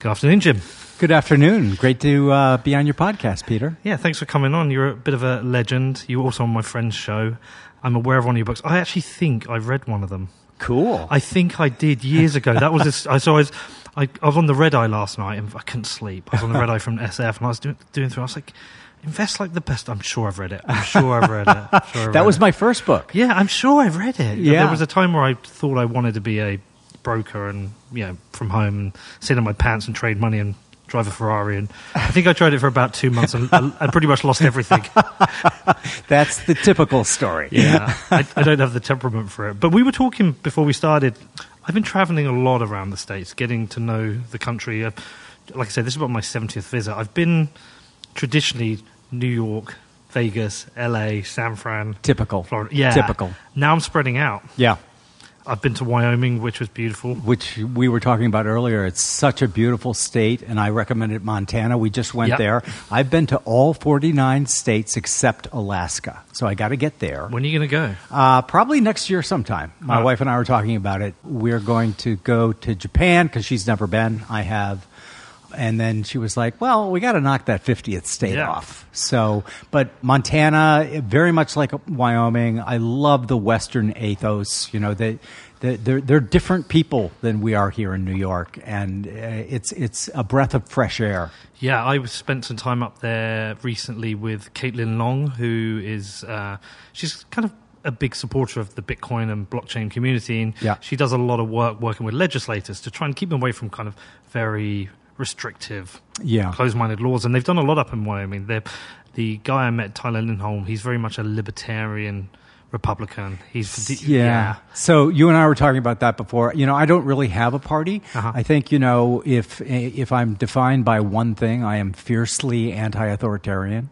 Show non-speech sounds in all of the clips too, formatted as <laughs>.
Good afternoon, Jim. Good afternoon. Great to uh, be on your podcast, Peter. Yeah, thanks for coming on. You're a bit of a legend. You were also on my friend's show. I'm aware of one of your books. I actually think I've read one of them. Cool. I think I did years ago. That was a, <laughs> I so I was I, I was on the red eye last night and I couldn't sleep. I was on the red eye from SF and I was doing, doing through. I was like, invest like the best. I'm sure I've read it. I'm sure I've read it. Sure I've <laughs> that read was it. my first book. Yeah, I'm sure I've read it. Yeah. There was a time where I thought I wanted to be a broker and, you know, from home and sit in my pants and trade money and drive a Ferrari. And I think I tried it for about two months and I pretty much lost everything. <laughs> That's the typical story. Yeah, I, I don't have the temperament for it. But we were talking before we started. I've been traveling a lot around the States, getting to know the country. Like I said, this is about my 70th visit. I've been traditionally New York, Vegas, LA, San Fran, Typical. Florida. Yeah. Typical. Now I'm spreading out. Yeah. I've been to Wyoming, which was beautiful. Which we were talking about earlier. It's such a beautiful state, and I recommended Montana. We just went Yep. there. I've been to all 49 states except Alaska. So I got to get there. When are you going to go? Uh, probably next year sometime. My Ah. wife and I were talking about it. We're going to go to Japan because she's never been. I have. And then she was like, well, we got to knock that 50th state Yeah. off. So, but Montana, very much like Wyoming, I love the Western ethos. You know, they, they, they're, they're different people than we are here in New York. And uh, it's, it's a breath of fresh air. Yeah, I spent some time up there recently with Caitlin Long, who is uh, she's kind of a big supporter of the Bitcoin and blockchain community, and Yeah. she does a lot of work working with legislators to try and keep them away from kind of very restrictive, Yeah. closed-minded laws. And they've done a lot up in Wyoming. They're, the guy I met, Tyler Lindholm, he's very much a libertarian Republican. He's Yeah. So you and I were talking about that before. You know, I don't really have a party. Uh-huh. I think you know if if I'm defined by one thing, I am fiercely anti-authoritarian,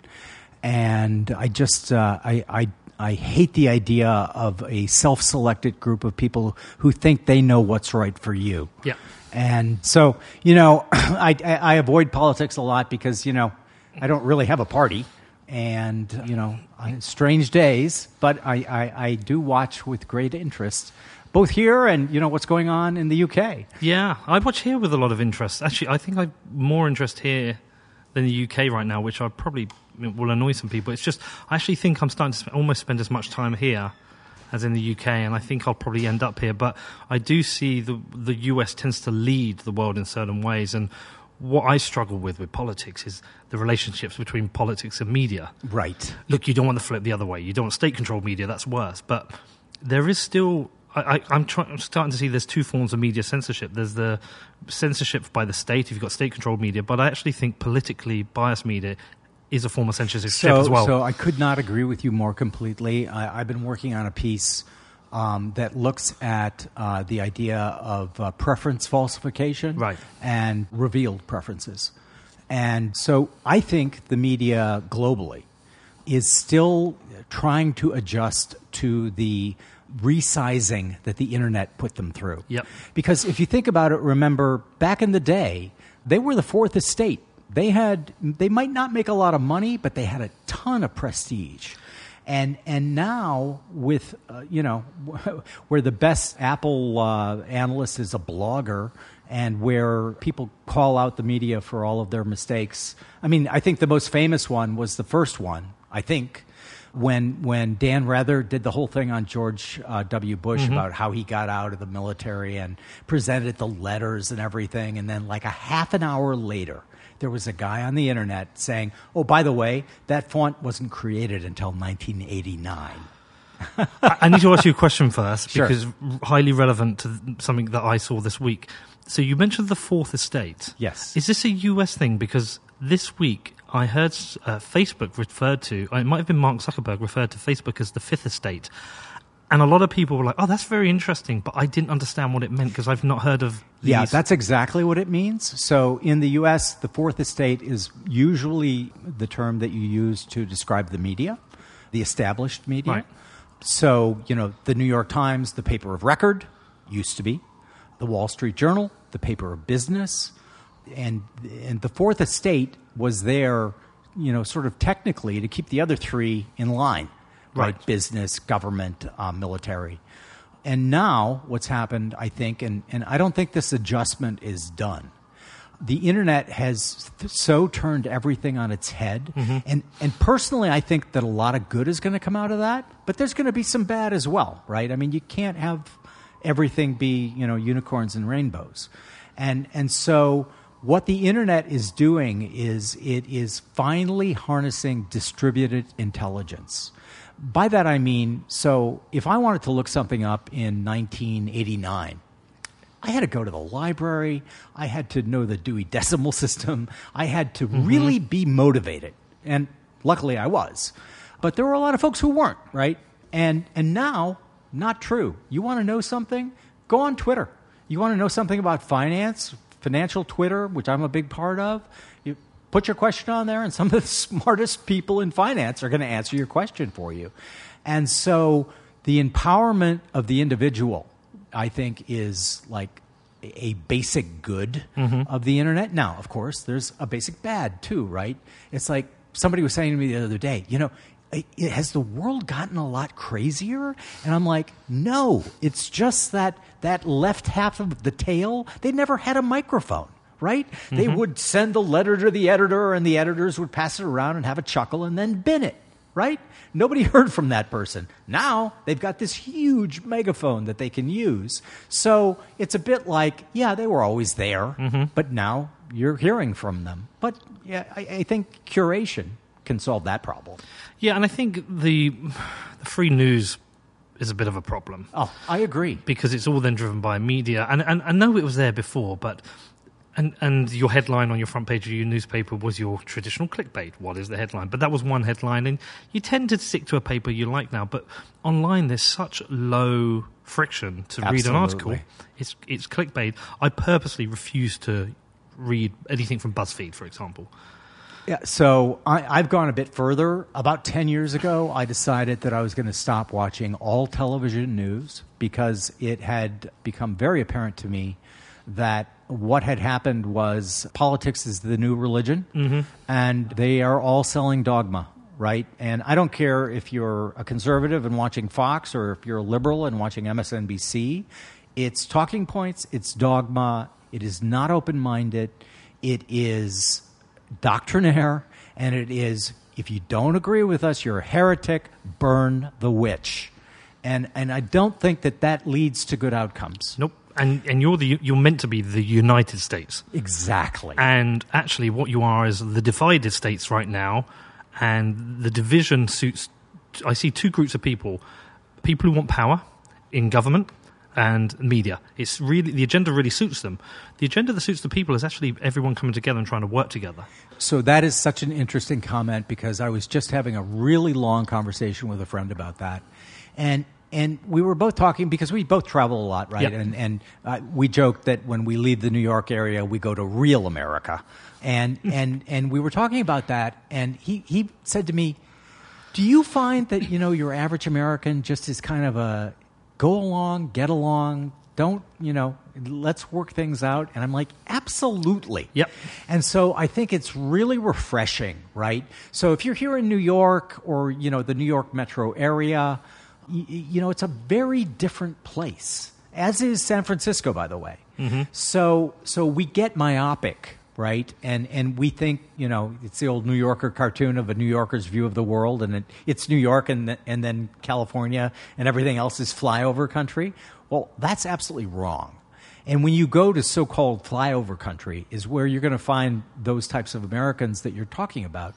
and I just uh, I I. I hate the idea of a self-selected group of people who think they know what's right for you. Yeah. And so, you know, <clears throat> I, I, avoid politics a lot because, you know, I don't really have a party. And, you know, strange days, but I, I, I do watch with great interest, both here and, you know, what's going on in the UK. Yeah, I watch here with a lot of interest. Actually, I think I've more interest here than the UK right now, which I probably will annoy some people. It's just I actually think I'm starting to almost spend as much time here as in the UK, and I think I'll probably end up here. But I do see the the US tends to lead the world in certain ways, and what I struggle with with politics is the relationships between politics and media Right. look, you don't want to flip the other way. You don't want state controlled media, that's worse. But there is still, I, I'm, try, I'm starting to see there's two forms of media censorship. There's the censorship by the state if you've got state controlled media, but I actually think politically biased media is a form of censorship So, as well. so I could not agree with you more completely. I, I've been working on a piece um, that looks at uh, the idea of uh, preference falsification Right. and revealed preferences. And so I think the media globally is still trying to adjust to the resizing that the internet put them through. Yep. Because if you think about it, remember back in the day, they were the fourth estate. They had they might not make a lot of money, but they had a ton of prestige. And and now with uh, you know <laughs> where the best Apple uh, analyst is a blogger and where people call out the media for all of their mistakes. I mean, I think the most famous one was the first one. I think when when Dan Rather did the whole thing on George uh, W. Bush about how he got out of the military and presented the letters and everything, and then like a half an hour later, there was a guy on the internet saying, "Oh, by the way, that font wasn't created until 1989." <laughs> I, need to ask you a question first Sure. because highly relevant to something that I saw this week. So you mentioned the fourth estate. Yes. Is this a US thing? Because this week I heard uh, Facebook referred to, uh, it might have been Mark Zuckerberg referred to Facebook as the fifth estate. And a lot of people were like, oh, that's very interesting, but I didn't understand what it meant because I've not heard of these. Yeah, that's exactly what it means. So in the U.S., the fourth estate is usually the term that you use to describe the media, the established media. Right. So, you know, the New York Times, the paper of record, used to be, the Wall Street Journal, the paper of business, and and the fourth estate was there, you know, sort of technically to keep the other three in line, right? Right. Business, government, uh, military. And now what's happened, I think, and, and I don't think this adjustment is done. the internet has th- so turned everything on its head, Mm-hmm. and and personally, I think that a lot of good is going to come out of that, but there's going to be some bad as well, right? I mean, you can't have everything be you know unicorns and rainbows, and and so what the internet is doing is it is finally harnessing distributed intelligence. By that I mean, so if I wanted to look something up in 1989. I had to go to the library. I had to know the Dewey Decimal System. I had to mm-hmm. really be motivated. And luckily I was. But there were a lot of folks who weren't, right? And, and now, not true. You want to know something? Go on Twitter. You want to know something about finance, financial Twitter, which I'm a big part of? You put your question on there, and some of the <laughs> smartest people in finance are going to answer your question for you. And so the empowerment of the individual I think is like a basic good mm-hmm. of the internet. Now, of course, there's a basic bad too, right? It's like somebody was saying to me the other day, you know, it- has the world gotten a lot crazier? And I'm like, no, it's just that that left half of the tail, they never had a microphone. Right? They mm-hmm. would send the letter to the editor, and the editors would pass it around and have a chuckle and then bin it right? Nobody <laughs> heard from that person. Now they've got this huge megaphone that they can use. So it's a bit like, yeah, they were always there, mm-hmm. but now you're hearing from them. But yeah, I, I think curation can solve that problem. Yeah, and I think the <sighs> the free news is a bit of a problem Oh, I agree. because it's all then driven by media. And and I know it was there before, but and and your headline on your front page of your newspaper was your traditional clickbait. What is the headline? But that was one headline, and you tend to stick to a paper you like now. But online, there's such low friction to read an article. It's it's clickbait. I purposely refuse to read anything from BuzzFeed, for example. Yeah, so I, I've gone a bit further. About 10 years ago, I decided that I was going to stop watching all television news because it had become very apparent to me that what had happened was politics is the new religion, and they are all selling dogma. Right, and I don't care if you're a conservative and watching Fox, or if you're a liberal and watching MSNBC. It's talking points. It's dogma. It is not open-minded. It is doctrinaire, and it is if you don't agree with us, you're a heretic. Burn the witch, and and I don't think that that leads to good outcomes. Nope. And and you're the you're meant to be the United States. Exactly. And actually, what you are is the divided states right now, and the division suits. I see two groups of people: people who want power in government and media. It's really the agenda really suits them. The agenda that suits the people is actually everyone coming together and trying to work together. So that is such an interesting comment because I was just having a really long conversation with a friend about that, and and we were both talking because we both travel a lot, right? Yep. And and uh, we joked that when we leave the New York area, we go to real America, and <laughs> and and we were talking about that, and he he said to me, "Do you find that you know your average American just is kind of a go along, get along, don't you know, let's work things out?" And I'm like, "Absolutely." Yep. And so I think it's really refreshing, right? So if you're here in New York or you know the New York metro area, you know it's a very different place. As is San Francisco, by the way. Mm-hmm. So so we get myopic, right? And and we think you know it's the old New Yorker cartoon of a New Yorker's view of the world, and it, it's New York and th- and then California, and everything else is flyover country. Well, that's absolutely wrong. And when you go to so-called flyover country, is where you're going to find those types of Americans that you're talking about.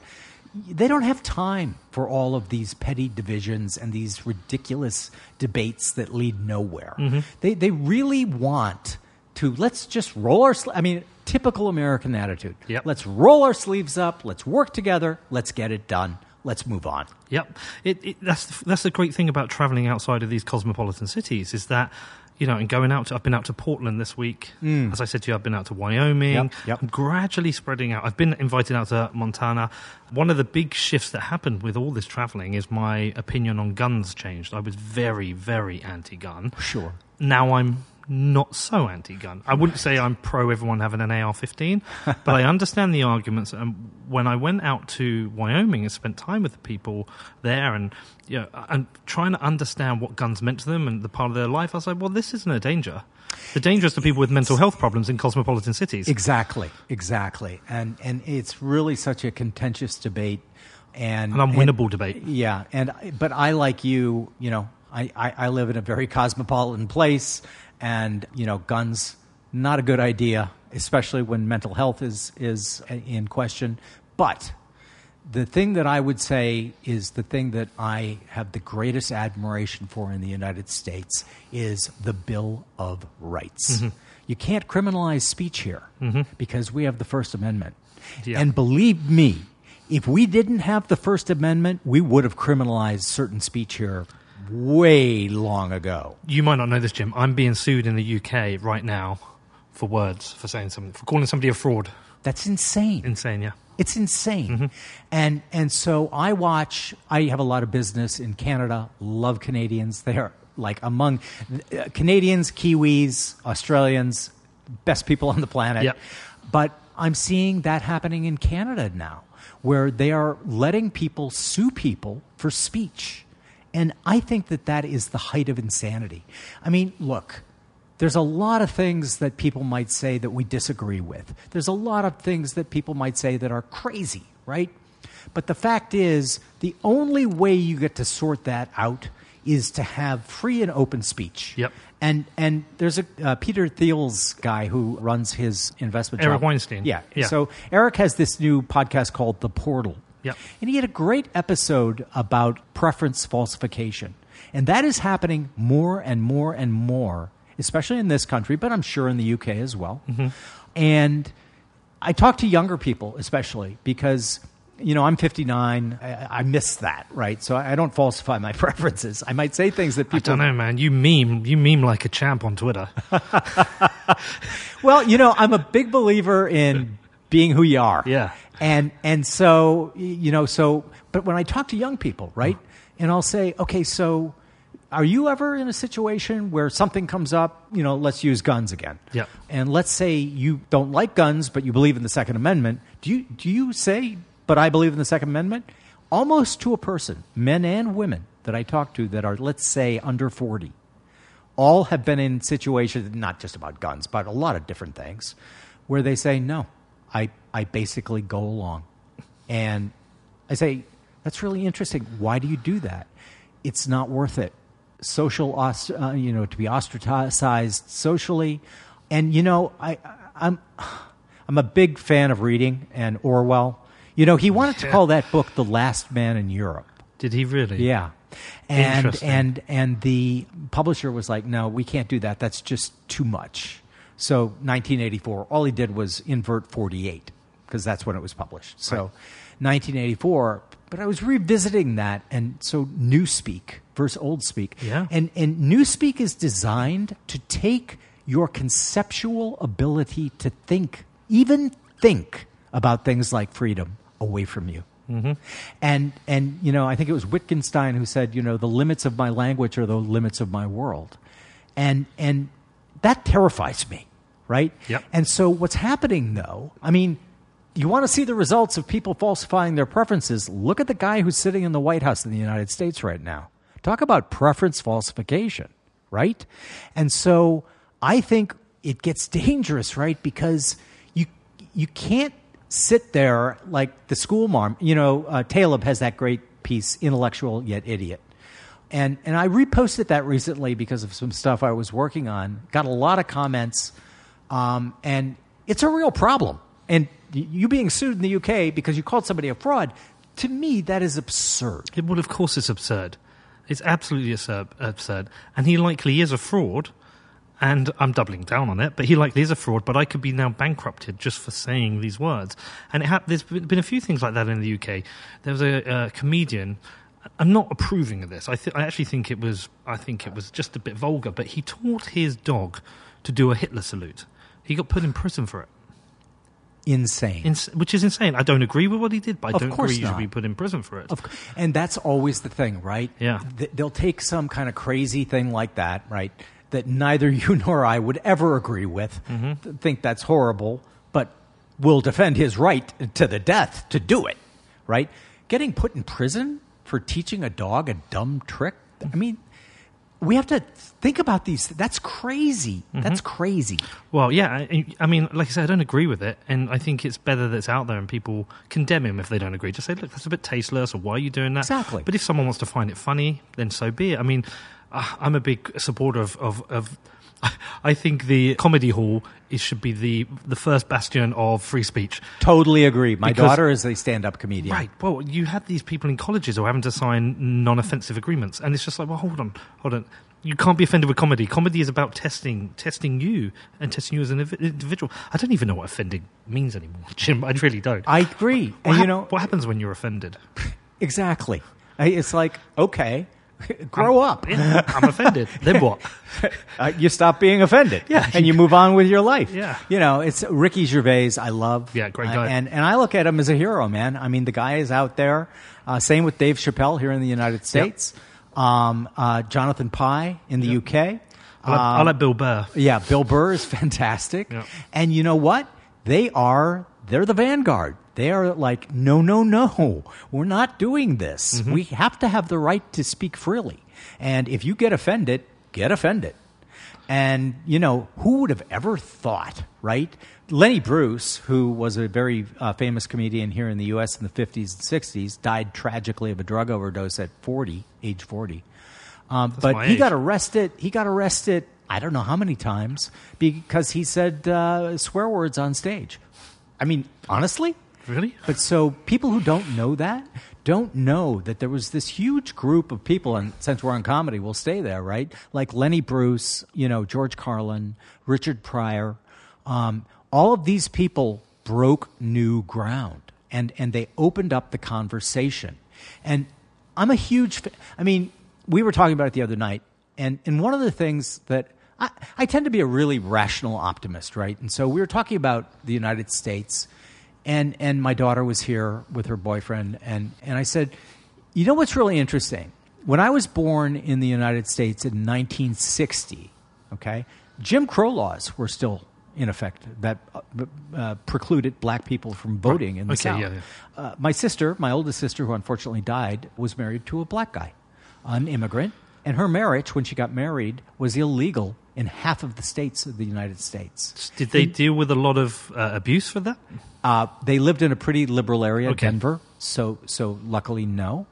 They don't have time for all of these petty divisions and these ridiculous debates that lead nowhere. Mm-hmm. They they really want to let's just roll our. I mean, typical American attitude. Yep. Let's roll our sleeves up. Let's work together. Let's get it done. Let's move on. Yep, it, it, that's the, that's the great thing about traveling outside of these cosmopolitan cities is that you know, and going out. To, I've been out to Portland this week. Mm. As I said to you, I've been out to Wyoming. Yep, yep. I'm gradually spreading out. I've been invited out to Montana. One of the big shifts that happened with all this traveling is my opinion on guns changed. I was very, very anti-gun. Sure. Now I'm not so anti-gun. I wouldn't say I'm pro everyone having an AR-15, <laughs> but I understand the arguments. And when I went out to Wyoming and spent time with the people there, and you know, and trying to understand what guns meant to them and the part of their life, I was like, well, this isn't a danger. The danger is to people with mental health problems in cosmopolitan cities. Exactly, exactly, and and it's really such a contentious debate and An unwinnable and- debate. Yeah, and but I like you, you know, I, I, I live in a very cosmopolitan place, and you know, guns not a good idea, especially when mental health is is in question. But the thing that I would say is the thing that I have the greatest admiration for in the United States is the Bill of Rights. Mm-hmm. You can't criminalize speech here because we have the First Amendment. Yeah. And believe me, if we didn't have the First Amendment, we would have criminalized certain speech here way long ago. You might not know this, Jim. I'm being sued in the UK right now for words, for saying something, for calling somebody a fraud. That's insane. Insane, yeah. It's insane. And and so I watch I have a lot of business in Canada, love Canadians. They are like among uh, Canadians, Kiwis, Australians, best people on the planet. Yep. But I'm seeing that happening in Canada now where they are letting people sue people for speech. And I think that that is the height of insanity. I mean, look, there's a lot of things that people might say that we disagree with. There's a lot of things that people might say that are crazy, right? But the fact is, the only way you get to sort that out is to have free and open speech. Yep. And and there's a uh, Peter Thiel's guy who runs his investment. Eric job. Weinstein. Yeah. Yeah. So Eric has this new podcast called The Portal. Yep. And he had a great episode about preference falsification. And that is happening more and more and more, especially in this country, but I'm sure in the UK as well. Mm-hmm. And I talk to younger people, especially because, you know, I'm 59. I, I miss that, right? So I don't falsify my <laughs> preferences. I might say things that I people don't know, man. You meme, you meme like a champ on Twitter. <laughs> Well, you know, I'm a big believer in <laughs> being who you are. Yeah. And and so you know, so but when I talk to young people, right? Mm. And I'll say, "Okay, so are you ever in a situation where something comes up, you know, let's use guns again. Yeah. And let's say you don't like guns but you believe in the second amendment. Do you do you say, "But I believe in the second amendment?" Almost to a person, men and women that I talk to that are let's say under 40 all have been in situations, not just about guns, but a lot of different things, where they say, no, I, I basically go along. And I say, that's really interesting. Why do you do that? It's not worth it. Social, uh, you know, to be ostracized socially. And, you know, I, I'm, I'm a big fan of reading and Orwell. You know, he wanted to call that book The Last Man in Europe. Did he really? Yeah. And and and the publisher was like, "No, we can't do that. That's just too much." So, 1984, all he did was invert 48 because that's when it was published. So, 1984, but I was revisiting that and so Newspeak versus Old Speak. Yeah. And and Newspeak is designed to take your conceptual ability to think, even think about things like freedom away from you. Mm-hmm. And and you know, I think it was Wittgenstein who said, you know, the limits of my language are the limits of my world, and and that terrifies me, right? Yep. And so what's happening though? I mean, you want to see the results of people falsifying their preferences? Look at the guy who's sitting in the White House in the United States right now. Talk about preference falsification, right? And so I think it gets <laughs> dangerous, right? Because you you can't sit there like the school mom. You know, uh, Taleb has that great piece, "Intellectual Yet Idiot," and and I reposted that recently because of some stuff I was working on. Got a lot of comments, um, and it's a real problem. And you being sued in the UK because you called somebody a fraud, to me that is absurd. Yeah, well, of course it's absurd. It's absolutely absurd. And he likely is a fraud, and I'm doubling down on it, but he likely is a fraud, but I could be now bankrupted just for saying these words. And it ha- there's been a few things like that in the UK. There was a uh, comedian. I'm not approving of this. I, th- I actually think it was. I think it was just a bit vulgar. But he taught his dog to do a Hitler salute. He got put in prison for it. Insane. Ins- which is insane. I don't agree with what he did, but I Of don't course agree he should not. be put in prison for it. Of, and that's always the thing, right? Yeah. Th- They'll take some kind of crazy thing like that, right? that neither <laughs> you nor I would ever agree with, mm-hmm. th- think that's horrible, but will defend his right to the death to do it, right? Getting put in prison for teaching a dog a dumb trick. I mean, we have to think about these. That's crazy. That's crazy. Well, yeah, I, I mean, like I said, I don't agree with it, and I think it's better that it's out there and people condemn him if they don't agree. Just say, look, that's a bit tasteless, or why are you doing that? Exactly. But if someone wants to find it funny, then so be it. I mean, uh, I'm a big supporter of, of, of I think the comedy hall it should be the the first bastion of free speech. Totally agree. My Because- daughter is a stand-up comedian. Right. Well, you have these people in colleges who are having to sign non-offensive agreements, and it's just like, well, hold on, hold on. You can't be offended with comedy. Comedy is about testing, testing you, and testing you as an individual. I don't even know what offending means anymore, <laughs> Jim. I really don't. I agree. what, And you hap- know, what happens when you're offended? <laughs> exactly. It's like, okay, <laughs> grow up. Yeah, I'm offended. <laughs> then what? Uh, you stop being offended. Yeah. And you move on with your life. Yeah. You know, it's Ricky Gervais, I love. Yeah, great Uh, guy. and, and I look at him as a hero, man. I mean, the guy is out there. Uh, same with Dave Chappelle here in the United States. Um, uh, Jonathan Pie in the UK. I like, I like Bill Burr. Yeah, Bill Burr is <laughs> fantastic. Yeah. And you know what? They are they're the vanguard. They are like, no, no, no. We're not doing this. Mm-hmm. We have to have the right to speak freely. And if you get offended, get offended. And you know, who would have ever thought, right? Lenny Bruce, who was a very uh, famous comedian here in the U.S. in the 50s and 60s, died tragically of a drug overdose at 40, age 40. Um, but he age. got arrested. He got arrested. I don't know how many times because he said uh, swear words on stage. I mean, honestly. Really? But so people who don't know that don't know that there was this huge group of people, and since we're on comedy, we'll stay there, right? Like Lenny Bruce, you know, George Carlin, Richard Pryor. Um, all of these people broke new ground, and and they opened up the conversation. And I'm a huge. Fa- I mean, we were talking about it the other night, and and one of the things that I, I tend to be a really rational optimist, right? And so we were talking about the United States, and and my daughter was here with her boyfriend, and and I said, you know what's really interesting? When I was born in the United States in 1960, okay, Jim Crow laws were still in effect that uh, precluded black people from voting in the Okay, South. yeah, yeah. Uh, my sister, my oldest sister, who unfortunately died, was married to a black guy, an immigrant, and her marriage, when she got married, was illegal in half of the states of the United States. Did they deal with a lot of uh, abuse for that? Uh, they lived in a pretty liberal area, Okay. Denver, so so luckily no.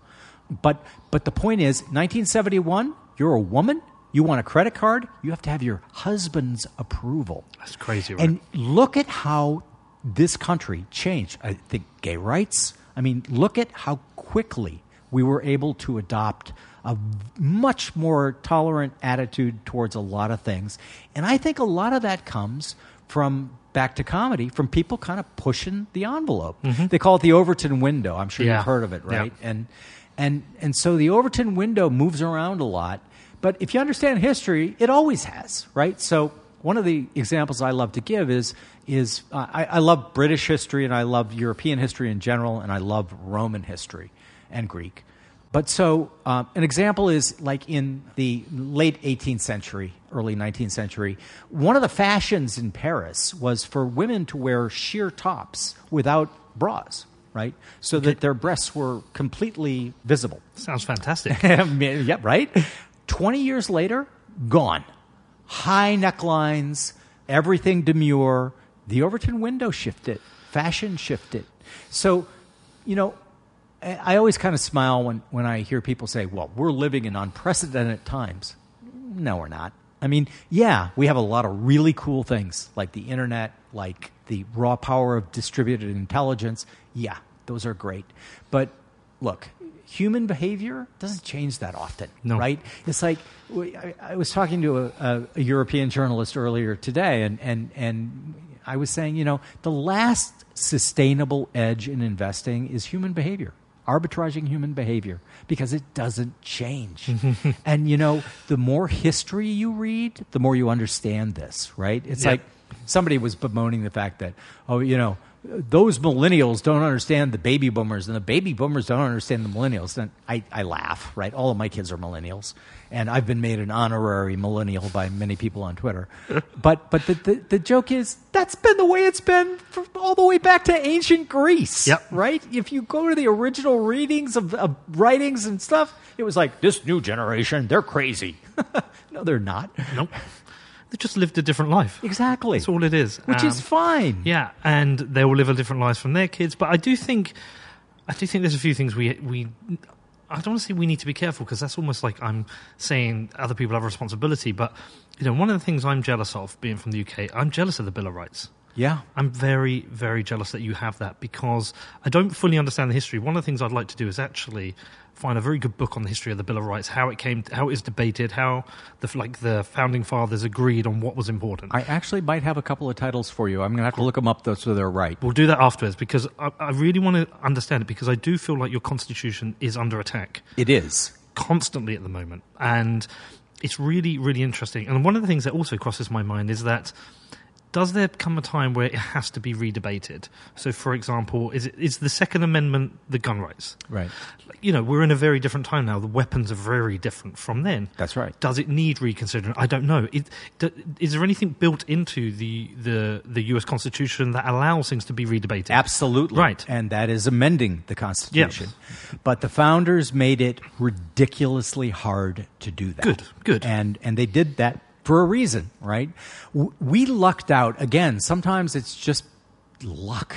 But but the point is, 1971, you're a woman, you want a credit card, you have to have your husband's approval. That's crazy, right? And look at how this country changed. I think gay rights. I mean, look at how quickly we were able to adopt a much more tolerant attitude towards a lot of things. And I think a lot of that comes from back to comedy, from people kind of pushing the envelope. They call it the Overton window. I'm sure Mm-hmm. Yeah. you've heard of it, Yeah. right? And and and so the Overton window moves around a lot. But if you understand history, it always has, right? So one of the examples I love to give is is uh, I, I love British history and I love European history in general, and I love Roman history and Greek. But so uh, an example is like in the late 18th century, early 19th century, one of the fashions in Paris was for women to wear sheer tops without bras, right? So that their breasts were completely visible. Sounds fantastic. <laughs> yeah, right? 20 years later, gone. High necklines, everything demure. The Overton window shifted, fashion shifted. So, you know, I always kind of smile when, when I hear people say, well, we're living in unprecedented times. No, we're not. I mean, yeah, we have a lot of really cool things like the internet, like the raw power of distributed intelligence. Yeah, those are great. But look, human behavior doesn't change that often, No. right? It's like I, was talking to a, a, a European journalist earlier today, and, and, and I was saying, you know, the last sustainable edge in investing is human behavior, arbitraging human behavior, because it doesn't change. <laughs> and, you know, the more history you read, the more you understand this, right? It's Yeah. like somebody was bemoaning the fact that, oh, you know, those millennials don't understand the baby boomers, and the baby boomers don't understand the millennials. And I, I laugh, right? All of my kids are millennials, and I've been made an honorary millennial by many people on Twitter. <laughs> but but the, the, the joke is that's been the way it's been all the way back to ancient Greece, Yep. right? If you go to the original readings of, of writings and stuff, it was like this new generation, they're crazy. <laughs> no, they're not. Nope. They just lived a different life. Exactly. That's all it is. Which is Um, fine. Yeah, and they will live a different life from their kids. But I do think, I do think there's a few things we we. I don't want to say we need to be careful because that's almost like I'm saying other people have a responsibility. But you know, one of the things I'm jealous of, being from the UK, I'm jealous of the Bill of Rights. Yeah. I'm very, very jealous that you have that because I don't fully understand the history. One of the things I'd like to do is actually find a very good book on the history of the Bill of Rights, how it came, how it is debated, how the like the founding fathers agreed on what was important. I actually might have a couple of titles for you. I'm going to have to look them up though, so they're right. We'll do that afterwards because I, I really want to understand it because I do feel like your constitution is under attack It is. constantly at the moment, and it's really, really interesting. And one of the things that also crosses my mind is that does there come a time where it has to be redebated? So, for example, is it, is the Second Amendment the gun rights? Right. You know, we're in a very different time now. The weapons are very different from then. That's right. Does it need reconsidering? I don't know. It, is there anything built into the, the, the U.S. Constitution that allows things to be redebated? Absolutely. Right. And that is amending the Constitution. Yes. But the founders made it ridiculously hard to do that. Good, good. And, and they did that for a reason, right? We lucked out. Again, sometimes it's just luck.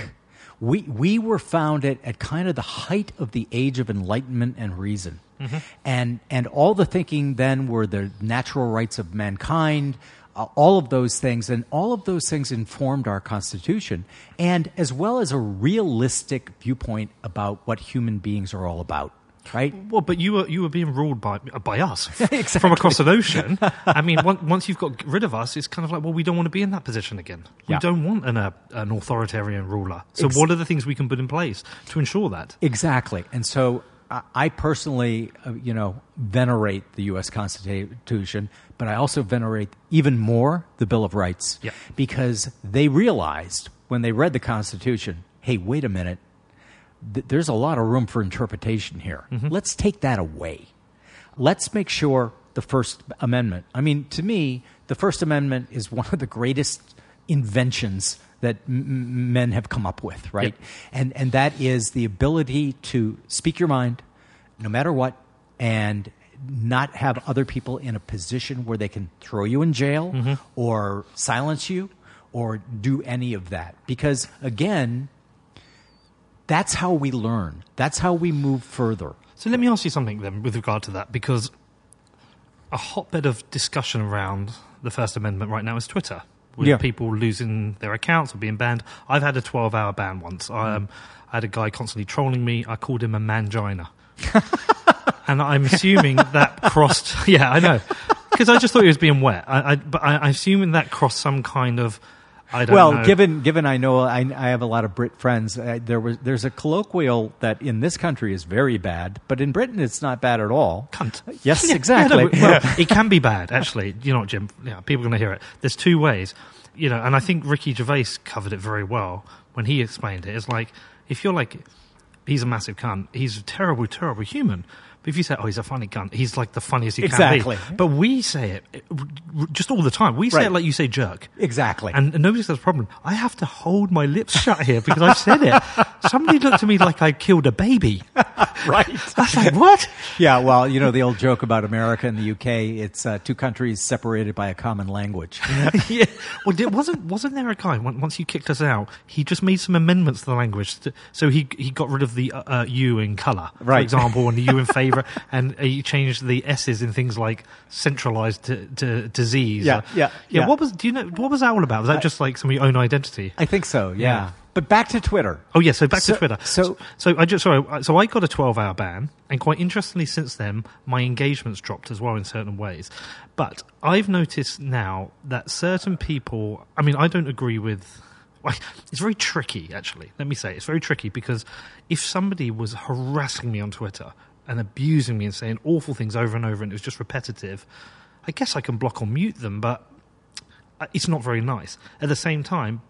We, we were founded at kind of the height of the age of enlightenment and reason. And, and all the thinking then were the natural rights of mankind, uh, all of those things. And all of those things informed our Constitution, and as well as a realistic viewpoint about what human beings are all about, right? Well, but you were you were being ruled by by us <laughs> Exactly. from across an ocean. <laughs> I mean, once, once you've got rid of us, it's kind of like, well, we don't want to be in that position again. We don't want an uh, an authoritarian ruler. So, Ex- what are the things we can put in place to ensure that? Exactly. And so I- I personally, uh, you know, venerate the U.S. Constitution, but I also venerate even more the Bill of Rights Yeah. because they realized when they read the Constitution, hey, wait a minute, th- there's a lot of room for interpretation here. Mm-hmm. Let's take that away. Let's make sure the First Amendment, I mean, to me, the First Amendment is one of the greatest inventions that m- men have come up with, right? Yep. And, and that is the ability to speak your mind no matter what and not have other people in a position where they can throw you in jail mm-hmm. or silence you or do any of that. Because again, that's how we learn. That's how we move further. So, let me ask you something then with regard to that, because a hotbed of discussion around the First Amendment right now is Twitter. With Yeah. people losing their accounts or being banned. I've had a 12 hour ban once. I, um, I had a guy constantly trolling me. I called him a mangina. <laughs> and I'm assuming that crossed. <laughs> Yeah, I know, because I just thought he was being wet. I, I, but I, I'm assuming that crossed some kind of. I don't well, know. given given I know I, I have a lot of Brit friends, uh, there was there's a colloquial that in this country is very bad, but in Britain it's not bad at all. cunt. <laughs> Yes, <laughs> Yeah, exactly. yeah, no, well, <laughs> it can be bad, actually. You know Jim? Yeah, people are going to hear it. There's two ways, you know, and I think Ricky Gervais covered it very well when he explained it. It's like if you're like, he's a massive cunt, he's a terrible, terrible human. But if you say, oh, he's a funny cunt, he's like the funniest he Exactly. can be. But we say it uh, just all the time. We say Right. it like you say jerk. Exactly. And nobody says a problem. I have to hold my lips shut here because I've said it. Somebody looked at me like I killed a baby. <laughs> right. I was like, what? Yeah, well, you know the old joke about America and the UK. It's uh, two countries separated by a common language. <laughs> yeah. Well, did, wasn't wasn't there a guy once you kicked us out? He just made some amendments to the language, so he he got rid of the uh, uh, U in colour, for Right. example, and the U in <laughs> and uh, he changed the S's in things like centralised to, to disease. Yeah, or- yeah, yeah. yeah. What was do you know what was that all about? Was that just like some of your own identity? I think so. Yeah. Yeah. But back to Twitter. Oh yeah, so back So- to Twitter. so- so I just sorry, so I got a 12-hour ban, and quite interestingly, since then, my engagements dropped as well in certain ways. But I've noticed now that certain people, I mean, I don't agree with. It's very tricky, actually. Let me say it's very tricky because if somebody was harassing me on Twitter and abusing me and saying awful things over and over, and it was just repetitive, I guess I can block or mute them, but it's not very nice. At the same time,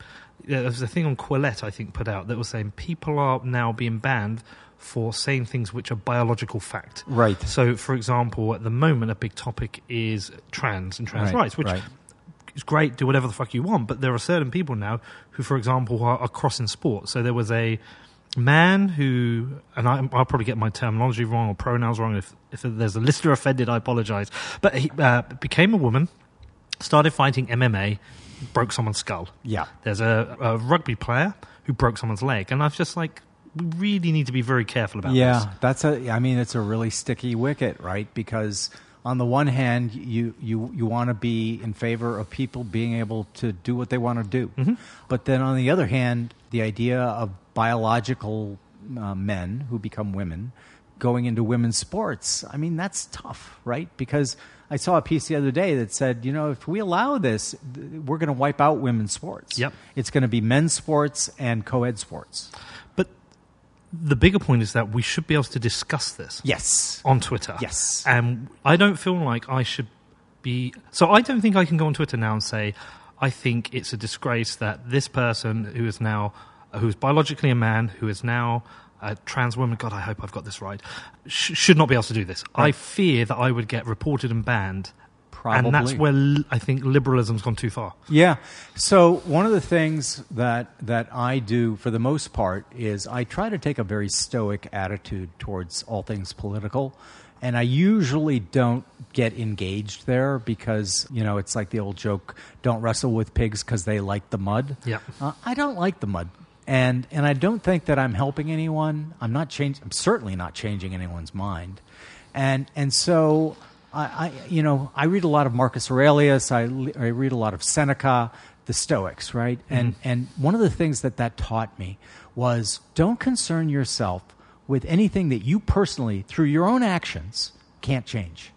there was a thing on Quillette, I think, put out that was saying people are now being banned for saying things which are biological fact. Right. So, for example, at the moment, a big topic is trans and trans Right, rights, which right. is great. Do whatever the fuck you want, but there are certain people now who, for example, are, are crossing sports. So there was a man who, and I, I'll probably get my terminology wrong or pronouns wrong. If if there's a listener offended, I apologise. But he uh, became a woman, started fighting MMA, broke someone's skull. Yeah. There's a, a rugby player who broke someone's leg, and I've just like we really need to be very careful about yeah, this. that's a. I mean, it's a really sticky wicket, right? Because on the one hand, you you you want to be in favor of people being able to do what they want to do, Mm-hmm. but then on the other hand, the idea of biological uh, men who become women going into women's sports. I mean, that's tough, right? Because I saw a piece the other day that said, you know, if we allow this, th- we're going to wipe out women's sports. Yep. It's going to be men's sports and co-ed sports. But the bigger point is that we should be able to discuss this. Yes. on Twitter. Yes. And I don't feel like I should be. So I don't think I can go on Twitter now and say, I think it's a disgrace that this person who is now, who's biologically a man, who is now a trans woman, God, I hope I've got this right, sh- should not be able to do this. I fear that I would get reported and banned. Probably. And that's where I think liberalism's gone too far. Yeah. So one of the things that that I do for the most part is I try to take a very stoic attitude towards all things political. And I usually don't get engaged there because, you know, it's like the old joke, don't wrestle with pigs because they like the mud. Yep. Uh, I don't like the mud. And and I don't think that I'm helping anyone. I'm not change I'm certainly not changing anyone's mind. And and so I, I you know, I read a lot of Marcus Aurelius, I, I read a lot of Seneca, the Stoics, right? Mm-hmm. And and one of the things that that taught me was don't concern yourself with anything that you personally through your own actions can't change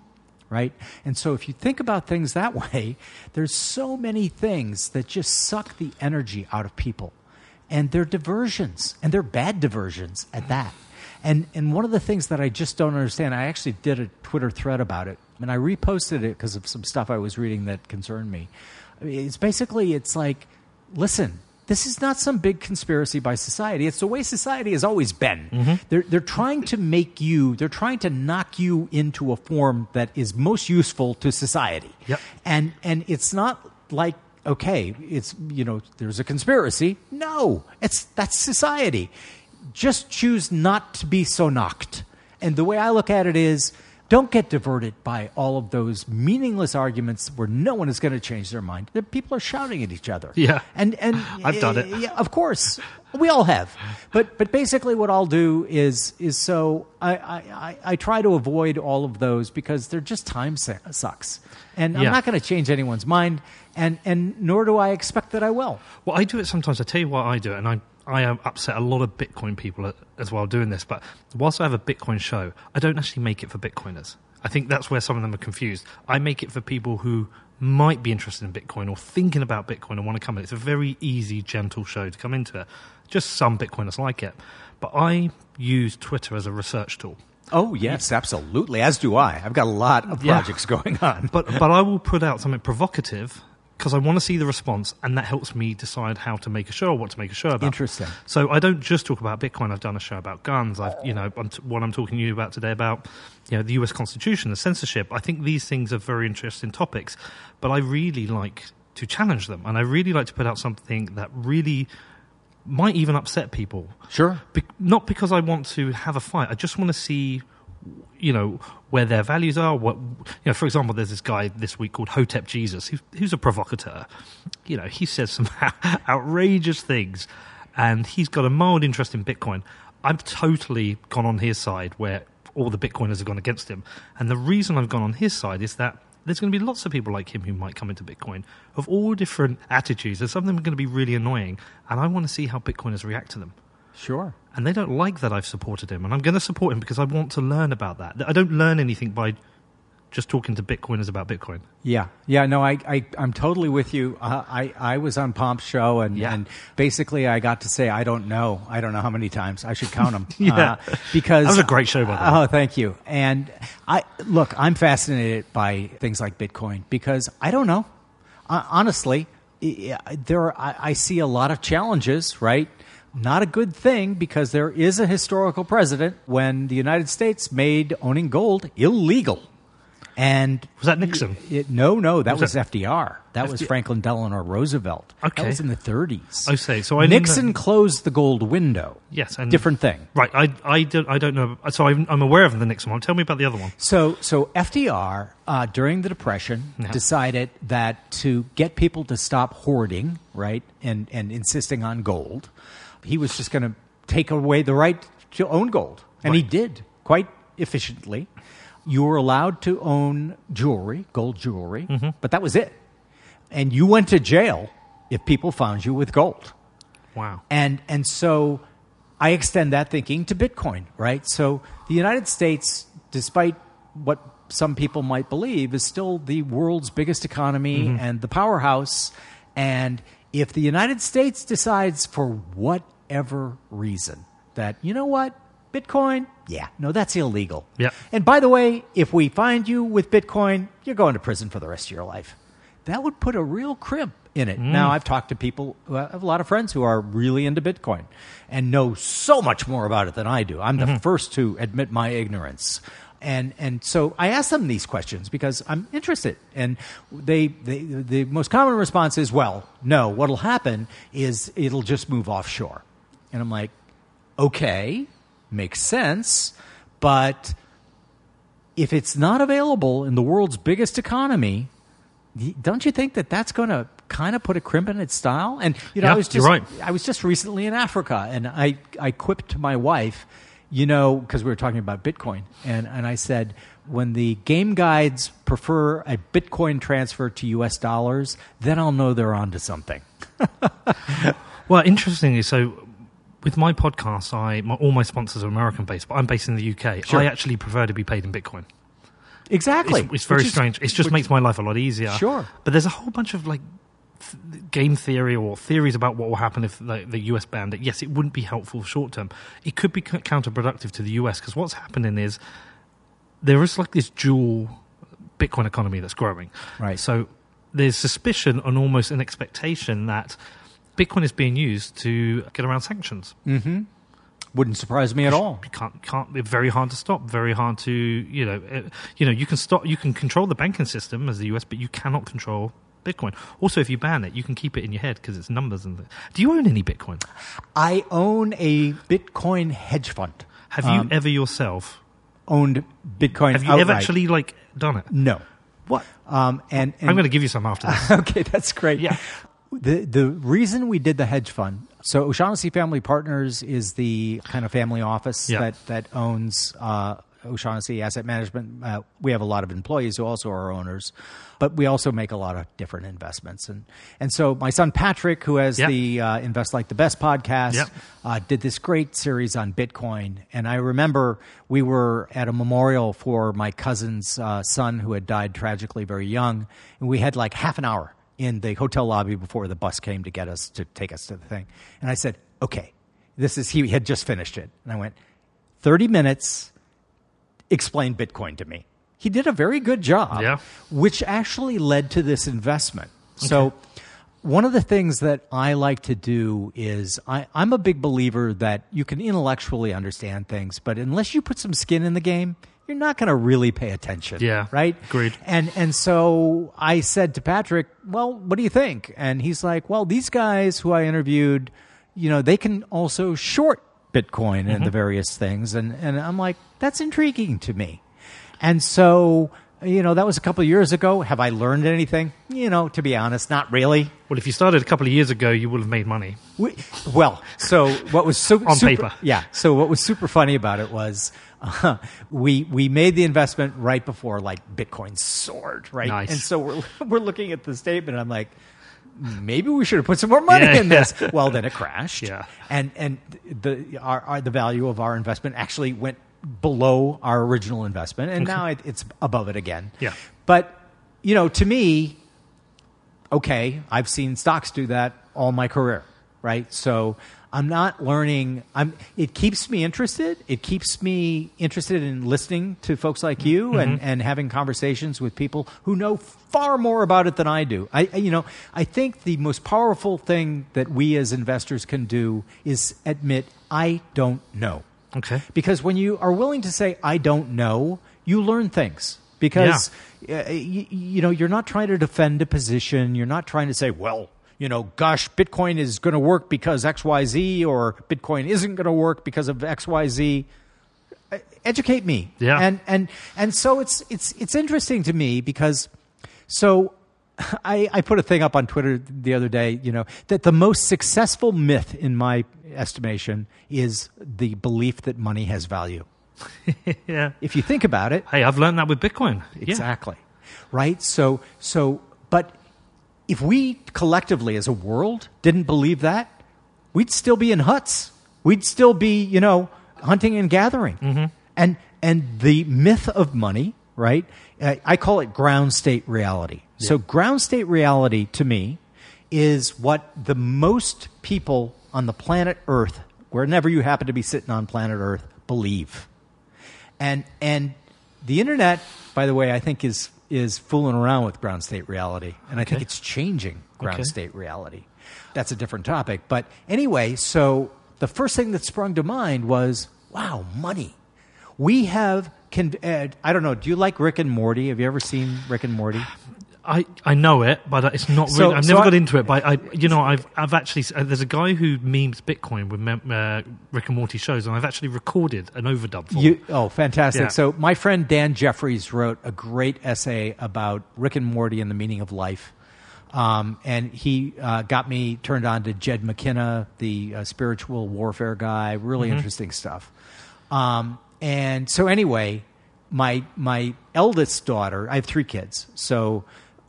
right? And so if you think about things that <laughs> way, there's so many things that just suck the energy out of people. And they're diversions, and they're bad diversions at that. And and one of the things that I just don't understand, I actually did a Twitter thread about it, and I reposted it because of some stuff I was reading that concerned me. I mean, It's basically it's like, listen, this is not some big conspiracy by society. It's the way society has always been. Mm-hmm. They're, they're trying to make you, they're trying to knock you into a form that is most useful to society. Yep. And, and it's not like, okay, it's, you know, there's a conspiracy. No, it's, that's society. Just choose not to be so knocked. And the way I look at it is, don't get diverted by all of those meaningless arguments where no one is going to change their mind. The people are shouting at each other. Yeah. And and <laughs> I've done it. Yeah, of course. We all have. But but basically what I'll do is is so I, I, I, I try to avoid all of those because they're just time sucks. And I'm not going to change anyone's mind and and nor do I expect that I will. Well, I do it sometimes. I tell you why I do it, and I I upset a lot of Bitcoin people as well doing this. But whilst I have a Bitcoin show, I don't actually make it for Bitcoiners. I think that's where some of them are confused. I make it for people who might be interested in Bitcoin or thinking about Bitcoin and want to come in. It's a very easy, gentle show to come into it. Just some Bitcoiners like it. But I use Twitter as a research tool. Oh yes, absolutely. As do I. I've got a lot of Yeah. going on. But but I will put out something provocative because I want to see the response, and that helps me decide how to make a show or what to make a show about. Interesting. So I don't just talk about Bitcoin. I've done a show about guns. I've you know I'm t- what I'm talking to you about today about you know the U.S. Constitution, the censorship. I think these things are very interesting topics, but I really like to challenge them, and I really like to put out something that really might even upset people. Sure. Be- not because I want to have a fight. I just want to see, you know, where their values are. What, you know, for example, there's this guy this week called Hotep Jesus, who, who's a provocateur. You know, he says some <laughs> outrageous things, and he's got a mild interest in Bitcoin. I've totally gone on his side, where all the Bitcoiners have gone against him, and the reason I've gone on his side is that. There's going to be lots of people like him who might come into Bitcoin of all different attitudes, and some of them are going to be really annoying. And I want to see how Bitcoiners react to them Sure. and they don't like that I've supported him, and I'm going to support him because I want to learn about that. I don't learn anything by just talking to Bitcoiners about Bitcoin. Yeah, yeah, no, I, I, I'm totally with you. Uh, I, I was on Pomp's show, and, Yeah. and basically, I got to say, I don't know, I don't know how many times. I should count them. <laughs> Yeah. because That was a great show, by the way. Oh, thank you. And I look, I'm fascinated by things like Bitcoin because I don't know. Uh, honestly, there are, I, I see a lot of challenges, right? Not a good thing because there is a historical precedent when the United States made owning gold illegal. And Was that Nixon? It, no, no, that was, Was that- FDR. That was Franklin Delano Roosevelt. Okay. That was in the 30s. I say So I Nixon know- closed the gold window. Yes, and Different thing. Right. I I don't I don't know. So I'm, I'm aware of the Nixon one. Tell me about the other one. So, so FDR uh, during the Depression decided that to get people to stop hoarding, right, and and insisting on gold, he was just going to take away the right to own gold, and he did quite efficiently. You were allowed to own jewelry, gold jewelry, Mm-hmm. but that was it. And you went to jail if people found you with gold. Wow. And and so I extend that thinking to Bitcoin, right? So the United States, despite what some people might believe, is still the world's biggest economy and the powerhouse. And if the United States decides for whatever reason that, you know what, Bitcoin, yeah, no, that's illegal. Yeah. And by the way, if we find you with Bitcoin, you're going to prison for the rest of your life. That would put a real crimp in it. Now, mm. I've talked to people, I have a lot of friends who are really into Bitcoin and know so much more about it than I do. I'm the mm-hmm. first to admit my ignorance. And, and so I ask them these questions because I'm interested. And they, they, the most common response is, well, no, what'll happen is it'll just move offshore. And I'm like, okay, makes sense, but if it's not available in the world's biggest economy, don't you think that that's going to kind of put a crimp in its style? And you know, Yeah, I was just right. I was just recently in Africa, and I I quipped to my wife, you know, because we were talking about Bitcoin, and and I said when the game guides prefer a Bitcoin transfer to U.S. dollars, then I'll know they're onto something. <laughs> Well, interestingly, so with my podcast, I my, all my sponsors are American based, but I'm based in the UK. Sure. I actually prefer to be paid in Bitcoin. Exactly, It's, it's very is- strange. It just makes my life a lot easier. Sure. But there's a whole bunch of like th- game theory or theories about what will happen if like, the US banned it. Yes, it wouldn't be helpful short term. It could be c- counterproductive to the US because what's happening is there is like this dual Bitcoin economy that's growing. Right. So there's suspicion and almost an expectation that Bitcoin is being used to get around sanctions. Wouldn't surprise me at all. You can't can't very hard to stop very hard to you know uh, you know you can stop you can control the banking system as the US but you cannot control Bitcoin. Also, if you ban it, you can keep it in your head because it's numbers and. Do you own any Bitcoin? I own a Bitcoin hedge fund. Have you Um, ever yourself? Owned Bitcoin. Have you ever actually like done it? No. What? Um, and, and I'm going to give you some after this. <laughs> okay, that's great. Yeah. The the reason we did the hedge fund, so O'Shaughnessy Family Partners is the kind of family office Yeah. that that owns uh, O'Shaughnessy Asset Management. Uh, we have a lot of employees who also are owners, but we also make a lot of different investments. And and so my son Patrick, who has Yeah. the uh, Invest Like the Best podcast, Yeah. uh, did this great series on Bitcoin. And I remember we were at a memorial for my cousin's uh, son who had died tragically very young. And we had like half an hour in the hotel lobby before the bus came to get us to take us to the thing. And I said, okay, this is, he had just finished it. And I went, 30 minutes, explain Bitcoin to me. He did a very good job, Yeah. which actually led to this investment. So, one of the things that I like to do is I, I'm a big believer that you can intellectually understand things, but unless you put some skin in the game, you're not going to really pay attention. Yeah, Right? agreed. And and so I said to Patrick, "Well, what do you think?" And he's like, "Well, these guys who I interviewed, you know, they can also short Bitcoin and the mm-hmm. various things." And and I'm like, "That's intriguing to me." And so, you know, that was a couple of years ago. Have I learned anything? You know, to be honest, not really. Well, if you started a couple of years ago, you would have made money. We, well, so what was so, <laughs> On super, paper. yeah. So what was super funny about it was uh, we we made the investment right before like Bitcoin soared, right? Nice. And so we're <laughs> we're looking at the statement. and I'm like, maybe we should have put some more money Yeah. in this. Well, then it crashed. Yeah. And and the our, our the value of our investment actually went below our original investment, and now it, it's above it again. Yeah. But you know, to me, okay, I've seen stocks do that all my career. right? So I'm not learning. I'm. It keeps me interested. It keeps me interested in listening to folks like you mm-hmm. and, and having conversations with people who know far more about it than I do. I, I- you know, I think the most powerful thing that we as investors can do is admit I don't know. Okay. Because when you are willing to say I don't know, you learn things. Because uh, you, you know you're not trying to defend a position. You're not trying to say, well, you know, gosh, Bitcoin is going to work because X Y Z, or Bitcoin isn't going to work because of X Y Z. Uh, Educate me. Yeah. And and and so it's it's it's interesting to me because so <laughs> I, I put a thing up on Twitter the other day, you know, that the most successful myth in my estimation is the belief that money has value. <laughs> Yeah. If you think about it, Hey, I've learned that with Bitcoin. Yeah. exactly. Right? So so but if we collectively as a world didn't believe that, we'd still be in huts. We'd still be, you know, hunting and gathering. Mm-hmm. And and the myth of money, right? I I call it ground state reality. So ground state reality to me is what the most people on the planet Earth, wherever you happen to be sitting on planet Earth, believe. And and the internet, by the way, I think is is fooling around with ground state reality, and I think it's changing ground Okay. state reality. That's a different topic, but anyway, so the first thing that sprung to mind was, wow, money. We have. Con- uh, I don't know. Do you like Rick and Morty? Have you ever seen Rick and Morty? <sighs> <laughs> I, I know it, but it's not So- really. I've so never I- got into it. But I, you know, I've I've actually uh, there's a guy who memes Bitcoin with mem- uh, Rick and Morty shows, and I've actually recorded an overdub for. You, him. oh, fantastic. Yeah. So, my friend Dan Jeffries wrote a great essay about Rick and Morty and the meaning of life. Um, and he uh, got me turned on to Jed McKenna, the uh, spiritual warfare guy. Really interesting stuff. Um, and so, anyway, my my eldest daughter, I have three kids. So,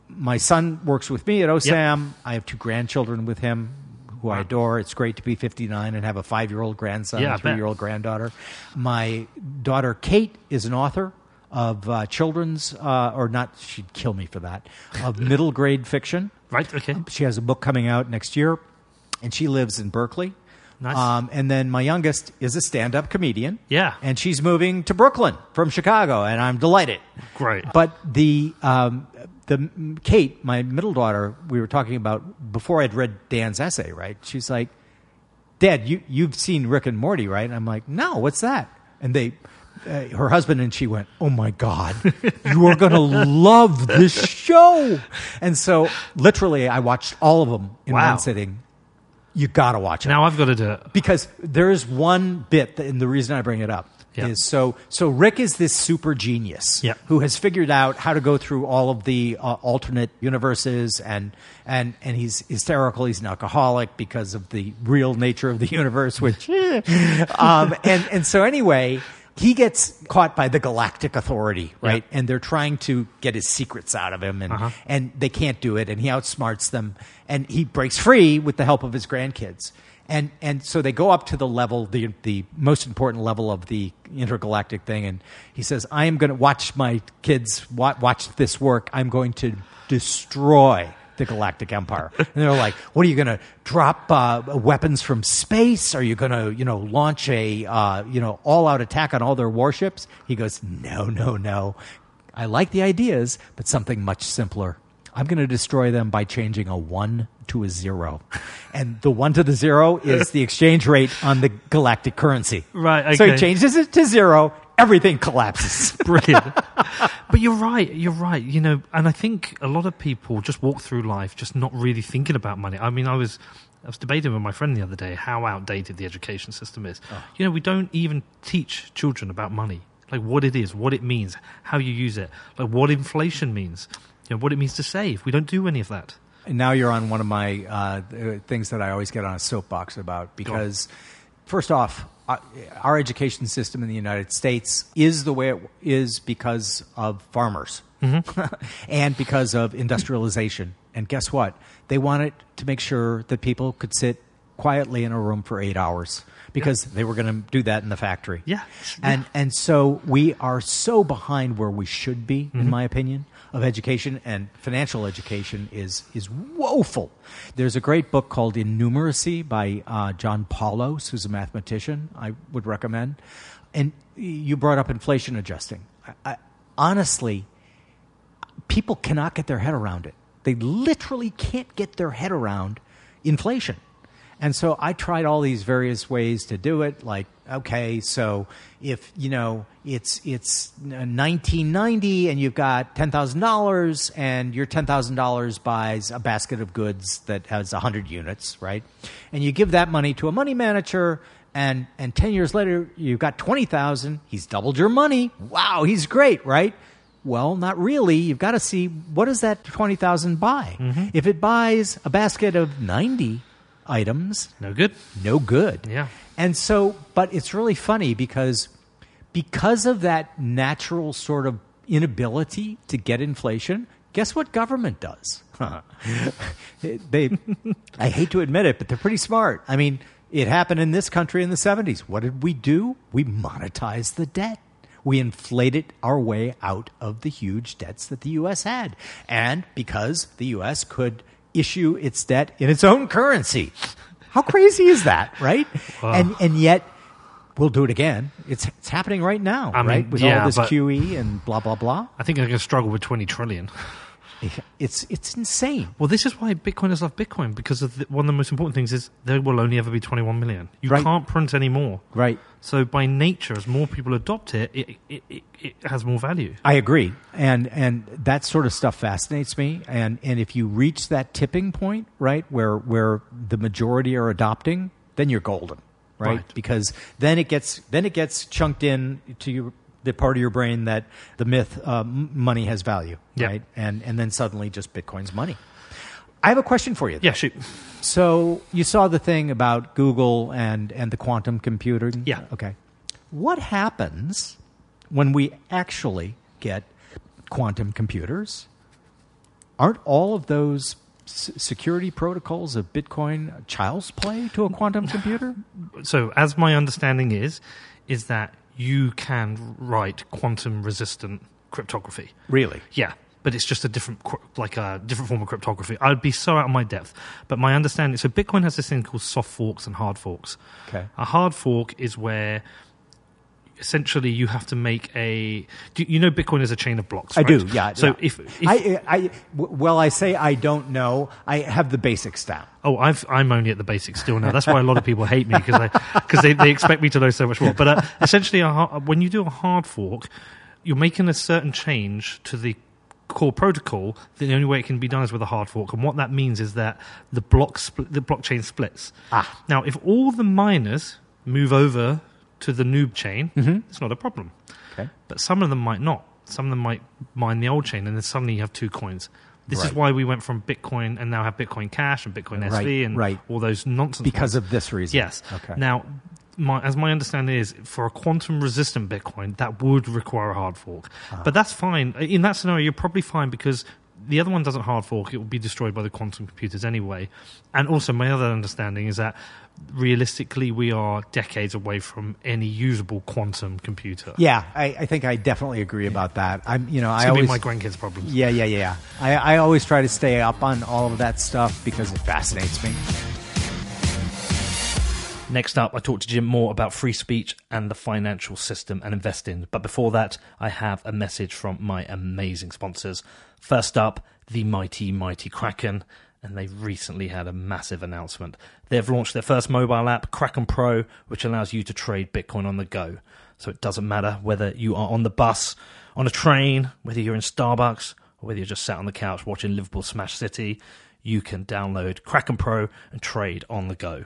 my son works with me at OSAM. I have two grandchildren with him who I adore. It's great to be 59 and have a five year old grandson, Yeah, I a bet. three year old granddaughter. My daughter Kate is an author of uh, children's, uh, or not, she'd kill me for that, of <laughs> middle grade fiction. Right? Okay. She has a book coming out next year, and she lives in Berkeley. Nice. Um, and then my youngest is a stand up comedian. Yeah. And she's moving to Brooklyn from Chicago, and I'm delighted. Great. But the um, the Kate, my middle daughter, we were talking about before I'd read Dan's essay. Right? She's like, "Dad, you you've seen Rick and Morty, right?" And I'm like, "No, what's that?" And they. Uh, her husband and she went, "Oh my god, you are going <laughs> to love this show!" And so, literally, I watched all of them in Wow. one sitting. You got to watch it Now I've got to do it. because there is one bit, that, and the reason I bring it up Yeah. is so. So Rick is this super genius Yeah. who has figured out how to go through all of the uh, alternate universes, and and and he's hysterical. He's an alcoholic because of the real nature of the <laughs> universe, which, <laughs> um, and and so anyway. He gets caught by the Galactic Authority, right? And they're trying to get his secrets out of him, and Uh-huh. and they can't do it, and he outsmarts them, and he breaks free with the help of his grandkids. And and so they go up to the level, the the most important level of the intergalactic thing, and he says, "I am going to watch my kids watch, watch this work. I'm going to destroy the galactic empire." And they're like, "What are you going to drop uh, weapons from space? Are you going to you know launch a uh, you know all out attack on all their warships?" He goes, "No, no, no. I like the ideas, but something much simpler." I'm going to destroy them by changing a one to a zero. And the one to the zero is the exchange rate on the galactic currency. Right, So he changes it to zero, everything collapses. <laughs> Brilliant. <laughs> but you're right. You're right. You know, and I think a lot of people just walk through life just not really thinking about money. I mean, I was. I was debating with my friend the other day how outdated the education system is. You know, we don't even teach children about money, like what it is, what it means, how you use it, like what inflation means, you know, what it means to save. We don't do any of that. And now you're on one of my uh, things that I always get on a soapbox about because, first off, our education system in the United States is the way it is because of farmers <laughs> and because of industrialization. And guess what? They wanted to make sure that people could sit quietly in a room for eight hours because they were going to do that in the factory. Yeah. And and so we are so behind where we should be, Mm-hmm. in my opinion, of education and financial education is is woeful. There's a great book called Innumeracy by uh, John Paulos, who's a mathematician. I would recommend. And you brought up inflation adjusting. I, I, honestly, people cannot get their head around it. They literally can't get their head around inflation. And so I tried all these various ways to do it. Like, okay, so if you know it's it's 1990 and you've got ten thousand dollars, and your ten thousand dollars buys a basket of goods that has hundred units, right? And you give that money to a money manager, and and ten years later you've got twenty thousand. He's doubled your money. Wow, he's great, right? Well, not really. You've got to see what does that twenty thousand buy. Mm-hmm. If it buys a basket of ninety items, No good. no good. Yeah. And so, but it's really funny because because of that natural sort of inability to get inflation, guess what government does? <laughs> they I hate to admit it, but they're pretty smart. I mean, it happened in this country in the 70s. What did we do? We monetized the debt. We inflated our way out of the huge debts that the US had. And because the US could issue its debt in its own currency. How crazy is that, right? And and yet we'll do it again. It's it's happening right now, I mean, right? With yeah, all this QE and blah blah blah. I think I'm going to struggle with 20 trillion. It's it's insane. Well, this is why Bitcoiners love Bitcoin because of the, one of the most important things is there will only ever be 21 million. You Right. can't print any more. Right. So by nature, as more people adopt it, it, it, it, it has more value. I agree, and and that sort of stuff fascinates me. And and if you reach that tipping point, right, where where the majority are adopting, then you're golden, right? Right. Because then it gets then it gets chunked in to your, the part of your brain that the myth uh, money has value, Yeah. right? And and then suddenly just Bitcoin's money. I have a question for you. Yeah, shoot. So you saw the thing about Google and and the quantum computer. Yeah. Okay. What happens when we actually get quantum computers? Aren't all of those s- security protocols of Bitcoin child's play to a quantum computer? So, as my understanding is, is that you can write quantum resistant cryptography. Really? Yeah, but it's just a different, like a different form of cryptography. I'd be so out of my depth. But my understanding, so Bitcoin has this thing called soft forks and hard forks. Okay. A hard fork is where essentially you have to make a. Do you know Bitcoin is a chain of blocks? I do. Yeah. So yeah. if, if I, I, well, I say I don't know. I have the basics down. Oh, I've, I'm only at the basics still now. That's why a lot of people hate me because because they, they expect me to know so much more. But uh, essentially, a, when you do a hard fork, you're making a certain change to the core protocol. The only way it can be done is with a hard fork, and what that means is that the block spl- the blockchain splits. Ah. Now, if all the miners move over to the noob chain, it's not a problem. Okay. But some of them might not. Some of them might mine the old chain, and then suddenly you have two coins. This is why we went from Bitcoin and now have Bitcoin Cash and Bitcoin Right, SV and right. all those nonsense. Because ones. of this reason. yes. Okay. Now, my, as my understanding is, for a quantum resistant Bitcoin, that would require a hard fork. Ah. But that's fine. In that scenario, you're probably fine because the other one doesn't hard fork. It will be destroyed by the quantum computers anyway. And also, my other understanding is that realistically, we are decades away from any usable quantum computer. Yeah, I, I think I definitely agree about that. I'm, you know, It's I going always be my grandkids' problem. Yeah, yeah, yeah. yeah. I, I always try to stay up on all of that stuff because it fascinates me. Next up, I talked to Jim more about free speech and the financial system and investing. But before that, I have a message from my amazing sponsors. First up, the mighty, mighty Kraken. And they recently had a massive announcement. They've launched their first mobile app, Kraken Pro, which allows you to trade Bitcoin on the go. So it doesn't matter whether you are on the bus, on a train, whether you're in Starbucks, or whether you're just sat on the couch watching Liverpool Smash City, you can download Kraken Pro and trade on the go.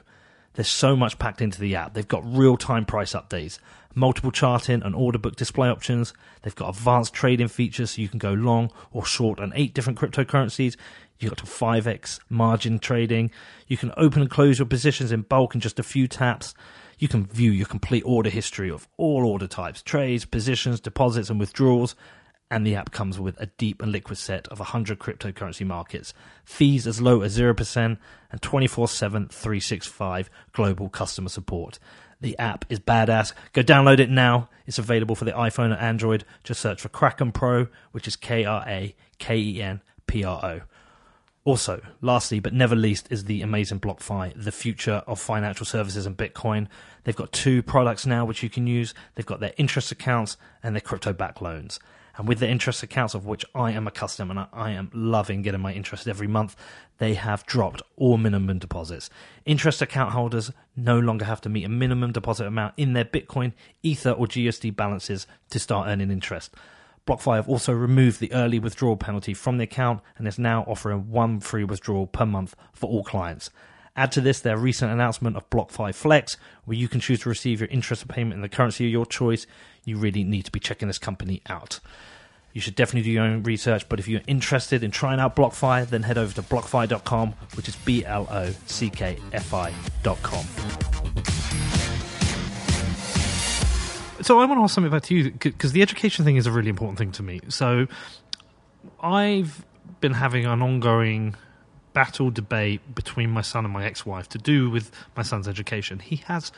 There's so much packed into the app. They've got real time price updates, multiple charting and order book display options. They've got advanced trading features so you can go long or short on eight different cryptocurrencies. You've got to 5x margin trading. You can open and close your positions in bulk in just a few taps. You can view your complete order history of all order types, trades, positions, deposits, and withdrawals. and the app comes with a deep and liquid set of 100 cryptocurrency markets, fees as low as 0%, and 24 7, 365 global customer support. The app is badass. Go download it now. It's available for the iPhone and Android. Just search for Kraken Pro, which is K R A K E N P R O. Also, lastly but never least, is the amazing BlockFi, the future of financial services and Bitcoin. They've got two products now which you can use. They've got their interest accounts and their crypto backed loans. And with the interest accounts, of which I am a customer and I am loving getting my interest every month, they have dropped all minimum deposits. Interest account holders no longer have to meet a minimum deposit amount in their Bitcoin, Ether, or GSD balances to start earning interest. BlockFi have also removed the early withdrawal penalty from the account and is now offering one free withdrawal per month for all clients. Add to this their recent announcement of BlockFi Flex, where you can choose to receive your interest payment in the currency of your choice. You really need to be checking this company out. You should definitely do your own research, but if you're interested in trying out BlockFi, then head over to blockfi.com, which is B L O C K F I.com. So I want to ask something back to you because the education thing is a really important thing to me. So I've been having an ongoing battle debate between my son and my ex-wife to do with my son's education. He has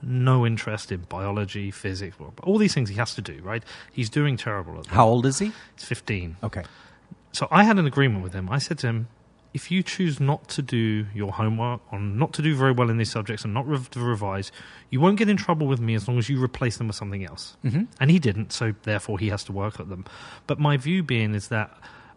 no interest in biology, physics, all these things he has to do, right? He's doing terrible at them. How old is he? He's 15. Okay. So I had an agreement with him. I said to him, if you choose not to do your homework or not to do very well in these subjects and not rev- to revise, you won't get in trouble with me as long as you replace them with something else. Mm-hmm. And he didn't, so therefore he has to work at them. But my view being is that,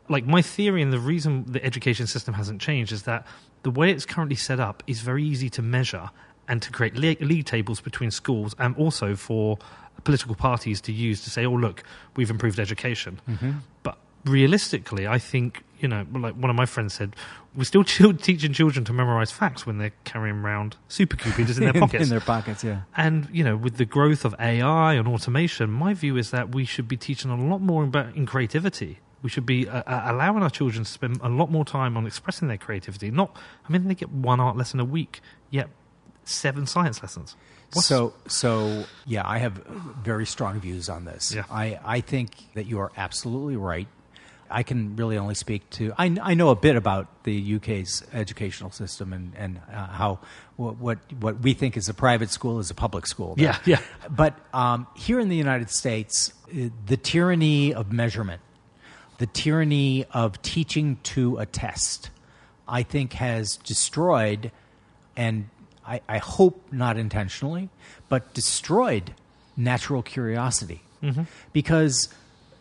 like, my theory and the reason the education system hasn't changed is that the way it's currently set up is very easy to measure and to create league, league tables between schools and also for political parties to use to say, oh, look, we've improved education. Mm-hmm. But realistically, I think you know, like one of my friends said, we're still <laughs> ch- teaching children to memorize facts when they're carrying around supercomputers in their <laughs> pockets. in their pockets, yeah. And you know, with the growth of AI and automation, my view is that we should be teaching a lot more about in creativity. We should be uh, uh, allowing our children to spend a lot more time on expressing their creativity. Not, I mean, they get one art lesson a week, yet seven science lessons. What's so, so yeah, I have very strong views on this. Yeah. I, I think that you are absolutely right. I can really only speak to. I, I know a bit about the UK's educational system and and uh, how what, what what we think is a private school is a public school. Yeah, yeah. But um, here in the United States, uh, the tyranny of measurement, the tyranny of teaching to a test, I think has destroyed, and I, I hope not intentionally, but destroyed natural curiosity. Because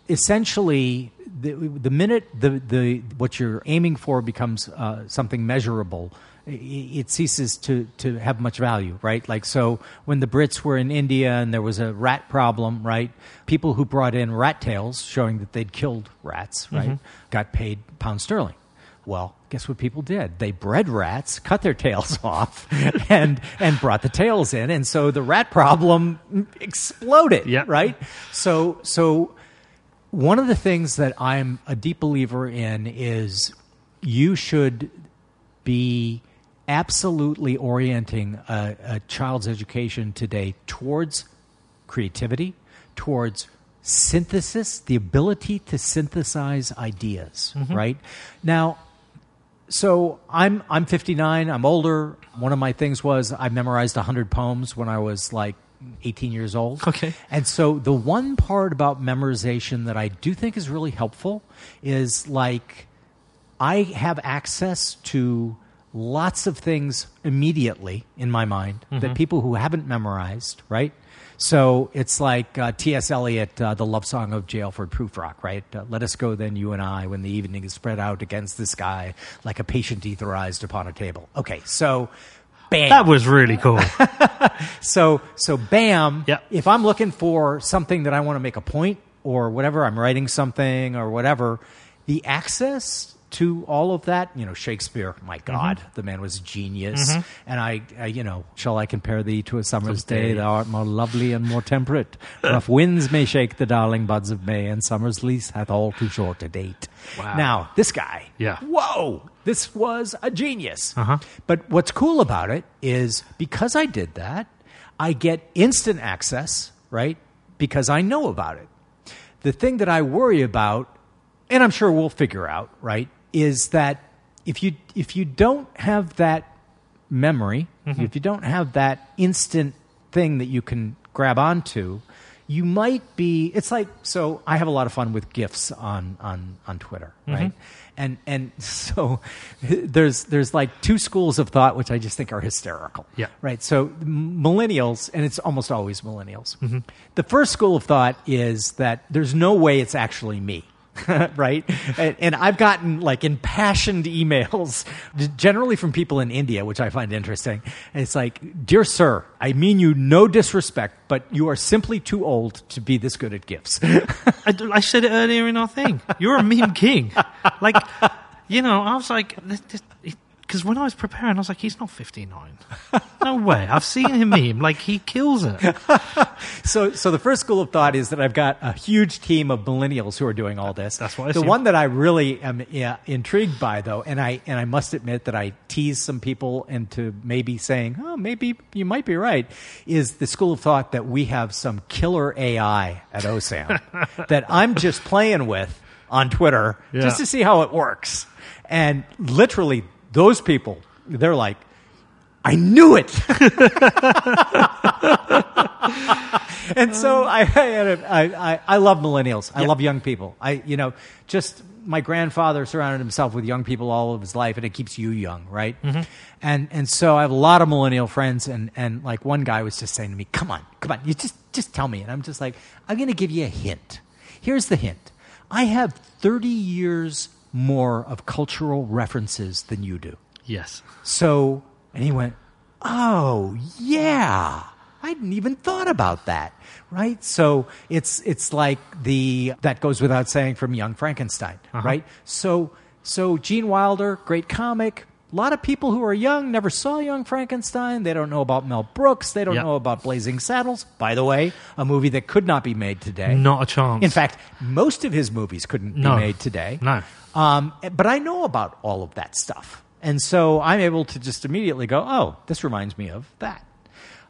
essentially, the, the minute the, the, what you're aiming for becomes uh, something measurable, it ceases to, to have much value, right? Like, so when the Brits were in India and there was a rat problem, right? People who brought in rat tails showing that they'd killed rats, right? Got paid pound sterling. Well, guess what people did? They bred rats, cut their tails <laughs> off, and and brought the tails in, and so the rat problem <laughs> exploded. Yeah. Right. So so one of the things that I'm a deep believer in is you should be absolutely orienting a, a child's education today towards creativity, towards synthesis, the ability to synthesize ideas, mm-hmm. right? Now, so I'm I'm 59. I'm older. One of my things was I memorized 100 poems when I was like 18 years old. Okay. And so the one part about memorization that I do think is really helpful is like I have access to lots of things immediately in my mind that people who haven't memorized, right? So it's like uh, T.S. Eliot, uh, the love song of J. Alfred Prufrock, right? Uh, Let us go then, you and I, when the evening is spread out against the sky, like a patient etherized upon a table. Okay, so bam. That was really cool. <laughs> So so bam. Yeah. If I'm looking for something that I want to make a point or whatever, I'm writing something or whatever, the access to all of that, you know, Shakespeare, my mm-hmm. God, the man was a genius. Mm-hmm. And I, I, you know, shall I compare thee to a summer's Some day? day. Thou art more lovely and more temperate. <laughs> Rough winds may shake the darling buds of May, and summer's lease hath all too short a date. Wow. Now, this guy, Yeah. whoa, this was a genius. Uh-huh. But what's cool about it is because I did that, I get instant access, right? Because I know about it. the thing that I worry about, and I'm sure we'll figure out, right, is that if you if you don't have that memory, if you don't have that instant thing that you can grab onto, you might be. It's like so. I have a lot of fun with gifs on on on Twitter, mm-hmm. right? And and <laughs> so there's there's like two schools of thought which I just think are hysterical. Yeah. Right. So millennials, and it's almost always millennials. Mm-hmm. The first school of thought is that there's no way it's actually me. <laughs> right and, and i've gotten like impassioned emails generally from people in india which i find interesting and it's like dear sir i mean you no disrespect but you are simply too old to be this good at gifs <laughs> I said it earlier in our thing. You're a meme king. Like, you know, I was like, because when I was preparing, I was like, he's not 59. <laughs> No way. I've seen him meme. Like, he kills it. <laughs> so so the first school of thought is that i've got a huge team of millennials who are doing all this That's what I the assume. one that i really am yeah, intrigued by though and i and i must admit that i tease some people into maybe saying oh maybe you might be right is the school of thought that we have some killer ai at osam <laughs> that i'm just playing with on twitter Yeah. just to see how it works and literally those people they're like I knew it. <laughs> and so I, I, I, I love millennials. I love young people. I, you know, just my grandfather surrounded himself with young people all of his life, and it keeps you young, right? Mm-hmm. And and so I have a lot of millennial friends, and and like one guy was just saying to me, "Come on, come on, you just just tell me," and I'm just like, "I'm going to give you a hint. Here's the hint. I have 30 years more of cultural references than you do." Yes. So, and he went, "Oh, yeah. I hadn't even thought about that." Right? So, it's it's like the that goes without saying from Young Frankenstein, uh-huh. right? So, so Gene Wilder, great comic. A lot of people who are young never saw Young Frankenstein. They don't know about Mel Brooks. They don't Yeah. know about Blazing Saddles. By the way, a movie that could not be made today. Not a chance. In fact, most of his movies couldn't No. be made today. No. Um, but I know about all of that stuff. And so I'm able to just immediately go, oh, this reminds me of that.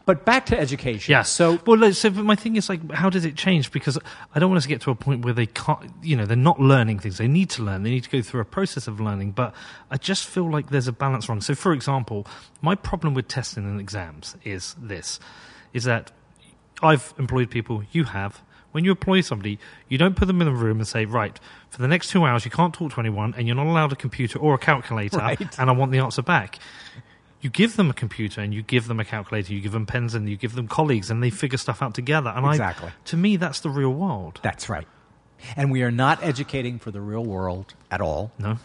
But back to education. Yeah. So, well, so my thing is like, how does it change? Because I don't want us to get to a point where they can't, you know, they're not learning things. They need to learn. They need to go through a process of learning. But I just feel like there's a balance wrong. So, for example, my problem with testing and exams is this: is that I've employed people. You have. When you employ somebody, you don't put them in a room and say, right, for the next two hours, you can't talk to anyone, and you're not allowed a computer or a calculator, Right. and I want the answer back you give them a computer and you give them a calculator, you give them pens and you give them colleagues, and they figure stuff out together. And Exactly. I, to me, that's the real world. that's right. And we are not educating for the real world at all. No.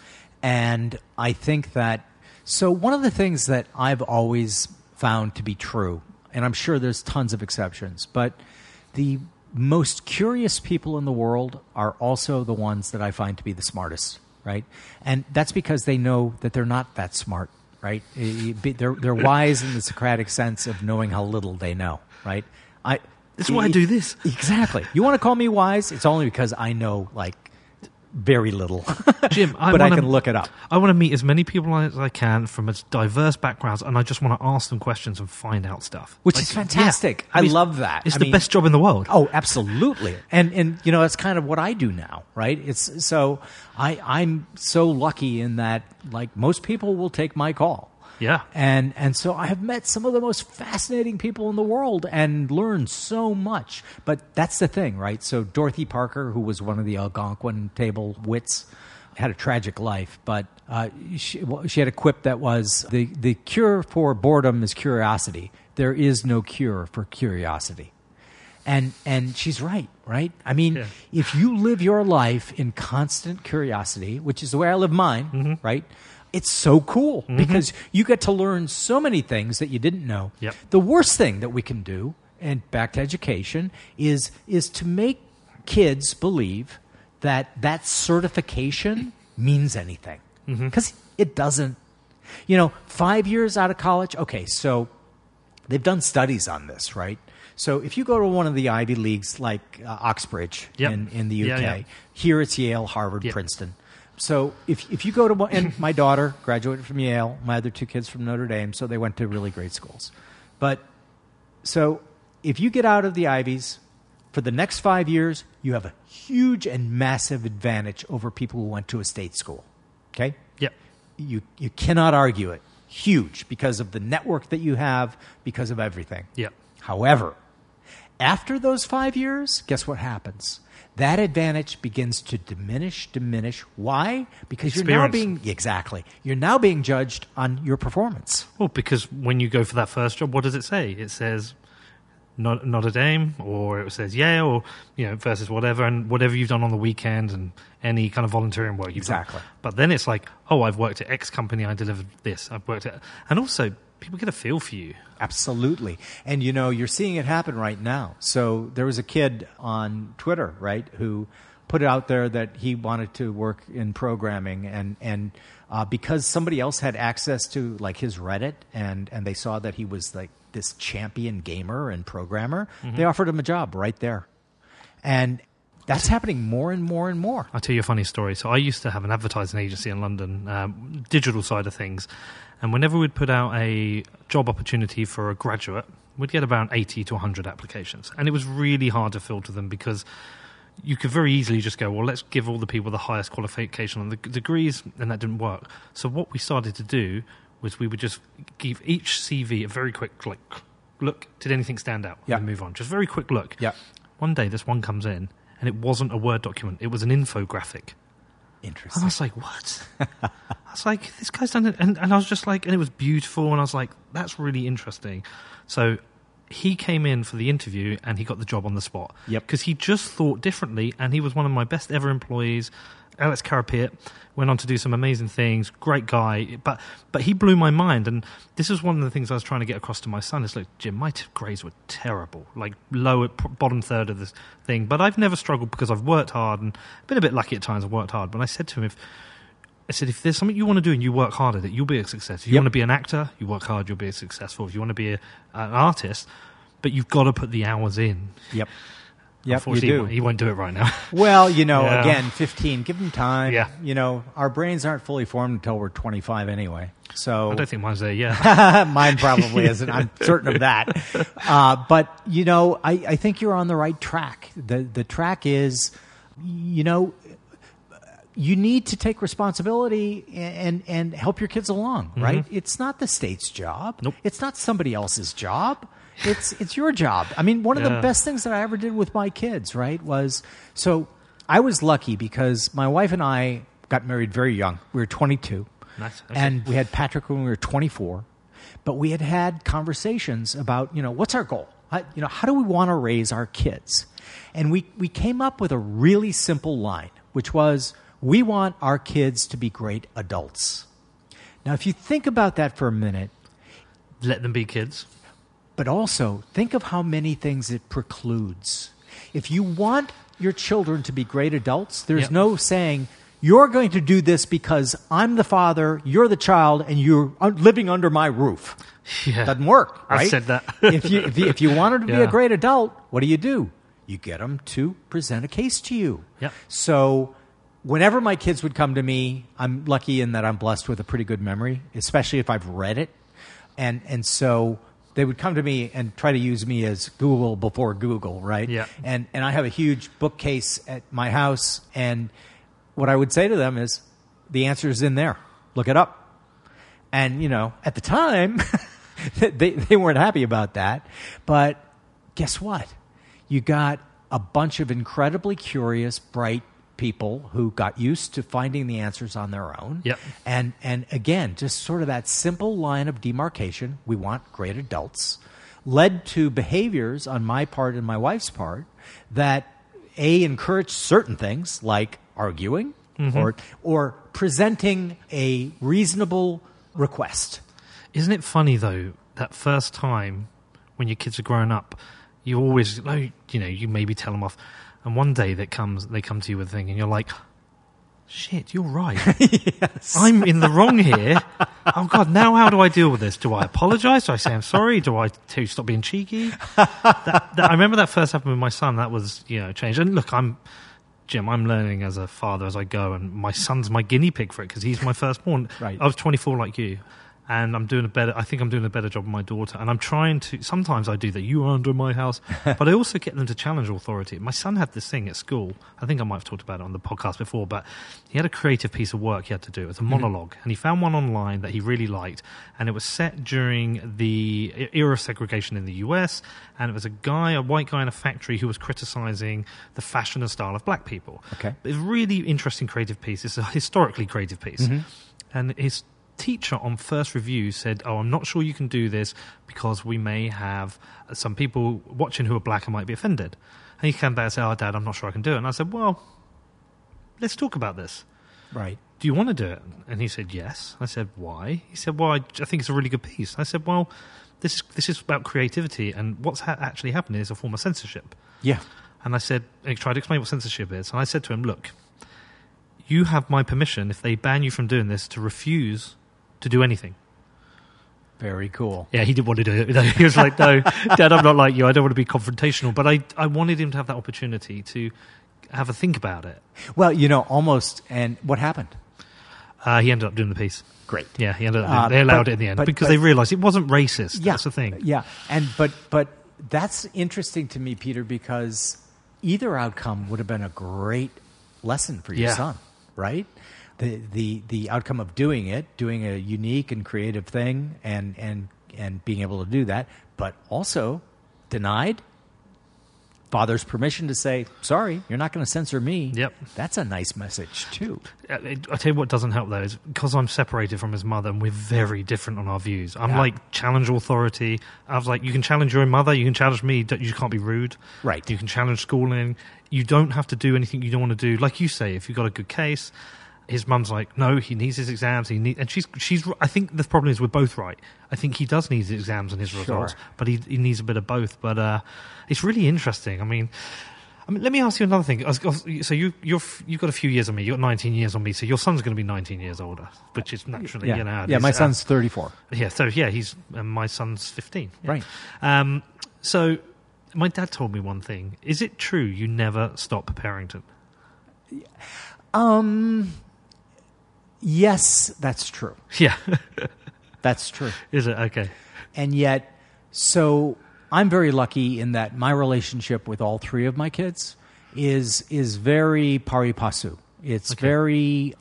And I think that, so one of the things that I've always found to be true, and I'm sure there's tons of exceptions, but the most curious people in the world are also the ones that I find to be the smartest, right? And that's because they know that they're not that smart, right? They're, they're wise in the Socratic sense of knowing how little they know, right? I, This is why I do this. Exactly. You want to call me wise? It's only because I know like very little. <laughs> Jim, I but I wanna- can look it up. I want to meet as many people as I can from as diverse backgrounds, and I just want to ask them questions and find out stuff. Which Like, is fantastic. I mean, love that. It's I the mean- best job in the world. Oh, absolutely. And and you know that's kind of what I do now, right? It's so I I'm so lucky in that like most people will take my call. Yeah. And and so I have met some of the most fascinating people in the world and learned so much. But that's the thing, right? So Dorothy Parker, who was one of the Algonquin table wits, had a tragic life, but uh, she, well, she had a quip that was the the cure for boredom is curiosity. There is no cure for curiosity. And and she's right, right? I mean, Yeah. if you live your life in constant curiosity, which is the way I live mine, Mm-hmm. right? It's so cool because you get to learn so many things that you didn't know. Yep. The worst thing that we can do, and back to education, is is to make kids believe that that certification means anything because it doesn't. You know, five years out of college. Okay, so they've done studies on this, right? So if you go to one of the Ivy Leagues like uh, Oxbridge Yep. in, in the UK, Yeah, yeah. here it's Yale, Harvard, Yep. Princeton. So if, if you go to one, and my daughter graduated from Yale, my other two kids from Notre Dame, so they went to really great schools. But so if you get out of the Ivies, for the next five years, you have a huge and massive advantage over people who went to a state school. Okay? Yep. You, you cannot argue it. Huge because of the network that you have, because of everything. Yep. However, after those five years, guess what happens? That advantage begins to diminish, diminish. Why? Because you're now Experience. being, exactly, you're now being judged on your performance. Well, because when you go for that first job, what does it say? It says not Notre Dame, or it says Yale, or you know versus whatever, and whatever you've done on the weekend, and any kind of volunteering work you've Exactly. done. But then it's like, oh, I've worked at X company, I delivered this. I've worked at, and also people get a feel for you. Absolutely. And you know, you're seeing it happen right now. So there was a kid on Twitter, right, who put it out there that he wanted to work in programming and and uh, because somebody else had access to like his Reddit and and they saw that he was like this champion gamer and programmer, they offered him a job right there. And that's happening more and more and more. I'll tell you a funny story. So I used to have an advertising agency in London, um, digital side of things, and whenever we'd put out a job opportunity for a graduate, we'd get about eighty to hundred applications, and it was really hard to filter them because you could very easily just go, well, let's give all the people the highest qualification on the degrees, and that didn't work. So what we started to do was we would just give each CV a very quick like look. Did anything stand out? Yeah. And move on. Just very quick look. Yeah. One day, this one comes in, and it wasn't a Word document; it was an infographic. Interesting. And I was like, what? <laughs> Was like, this guy's done it. And, and I was just like, and it was beautiful. And I was like, that's really interesting. So he came in for the interview and he got the job on the spot. Yep. Because he just thought differently and he was one of my best ever employees. Alex Carapet went on to do some amazing things. Great guy, but but he blew my mind. And this is one of the things I was trying to get across to my son. Is like, Jim, my t- grades were terrible, like low p- bottom third of this thing. But I've never struggled because I've worked hard and been a bit lucky at times. I've worked hard. But I said to him, if I said, if there's something you want to do and you work hard at it, you'll be a success. If you Yep. want to be an actor, you work hard, you'll be successful. If you want to be a, an artist, but you've got to put the hours in. Yep. Yep, you do. He, won't, do it right now. <laughs> Well, you know, Yeah. again, 15, give them time. Yeah. You know, our brains aren't fully formed until we're 25 anyway. So I don't think mine's there yet. <laughs> <laughs> mine probably isn't. I'm certain of that. Uh, but, you know, I, I think you're on the right track. The, the track is, you know, you need to take responsibility and, and help your kids along, mm-hmm. right? It's not the state's job. Nope. It's not somebody else's job. It's it's your job. I mean, one of the best things that I ever did with my kids, right, was so I was lucky because my wife and I got married very young. We were 22. Nice. Okay. And we had Patrick when we were 24. But we had had conversations about, you know, what's our goal? How, you know, how do we want to raise our kids? And we, we came up with a really simple line, which was, we want our kids to be great adults. Now, if you think about that for a minute, Let them be kids. but also think of how many things it precludes. If you want your children to be great adults, there's Yep. no saying, you're going to do this because I'm the father, you're the child, and you're uh, living under my roof. Yeah. Doesn't work, right? said that. <laughs> if, you, if, you, if you wanted to be Yeah. a great adult, what do you do? You get them to present a case to you. Yep. So whenever my kids would come to me, I'm lucky in that I'm blessed with a pretty good memory, especially if I've read it. And and so they would come to me and try to use me as Google before Google, right? Yeah. And and I have a huge bookcase at my house and what I would say to them is the answer is in there. Look it up. And you know, at the time <laughs> they they weren't happy about that. But guess what? You got a bunch of incredibly curious, bright people who got used to finding the answers on their own. Yep. And and again, just sort of that simple line of demarcation, we want great adults, led to behaviors on my part and my wife's part that a encouraged certain things like arguing mm-hmm. or or presenting a reasonable request. Isn't it funny though that first time when your kids are growing up, you always you know you maybe tell them off, and one day that comes they come to you with a thing, and you're like, "Shit, you're right. <laughs> I'm in the wrong here. Oh God, now how do I deal with this? Do I apologise? Do I say I'm sorry? Do I tell stop being cheeky? <laughs> that, that, I remember that first happened with my son. That was you know changed. And look, I'm Jim. I'm learning as a father as I go, and my son's my guinea pig for it because he's my firstborn. Right. I was 24 like you, and I'm doing a better. I think I'm doing a better job with my daughter, and I'm trying to. Sometimes I do that. You are under my house, <laughs> but I also get them to challenge authority. My son had this thing at school. I think I might have talked about it on the podcast before, but he had a creative piece of work he had to do. It was a mm-hmm. monologue, and he found one online that he really liked, and it was set during the era of segregation in the U.S. And it was a guy, a white guy in a factory, who was criticizing the fashion and style of black people. Okay. It's a really interesting creative piece. It's a historically creative piece. Mm-hmm. And his teacher on first review said, Oh, I'm not sure you can do this because we may have some people watching who are black and might be offended. And he came back and said, Oh, Dad, I'm not sure I can do it. And I said, Well, let's talk about this. Right. Do you want to do it? And he said, Yes. I said, Why? He said, Well, I, I think it's a really good piece. I said, Well, this, this is about creativity, and what's ha- actually happening is a form of censorship. Yeah. And I said, and he tried to explain what censorship is. And I said to him, look, you have my permission if they ban you from doing this to refuse to do anything. Very cool. Yeah, he didn't want to do it. <laughs> He was like, no, Dad, I'm not like you. I don't want to be confrontational. But I, I wanted him to have that opportunity to have a think about it. Well, you know, almost. And what happened? Uh, he ended up doing the piece. Great. Yeah, he ended up. Uh, they allowed but- it in the end but- because but- they realised it wasn't racist. Yeah, That's the thing. Yeah, and but but that's interesting to me, Peter, because either outcome would have been a great lesson for your Yeah. son, right? The the the outcome of doing it, doing a unique and creative thing, and and and being able to do that, but also denied. Father's permission to say, "Sorry, you're not going to censor me." Yep. that's a nice message too. I tell you what doesn't help though is because I'm separated from his mother and we're very different on our views. I'm Yeah. like challenge authority. I was like, you can challenge your own mother, you can challenge me. You can't be rude. Right. You can challenge schooling. You don't have to do anything you don't want to do. Like you say, if you've got a good case, his mum's like, no, he needs his exams. He need, and she's she's. I think the problem is we're both right. I think he does need his exams and his results, but he he needs a bit of both. But uh, it's really interesting. I mean. I mean, let me ask you another thing. I was- I was- So you you're you've got a few years on me. You've got 19 years on me. So your son's going to be 19 years older, which is naturally Yeah, you know. yeah. My uh, son's thirty-four. yeah. So yeah, he's and my son's 15. yeah. Right. Um. So my dad told me one thing. Is it true you never stop parenting? Um. Yes, that's true. <laughs> Yeah. That's true. is it okay? And yet, so I'm very lucky in that my relationship with all three of my kids is is very pari passu. It's very,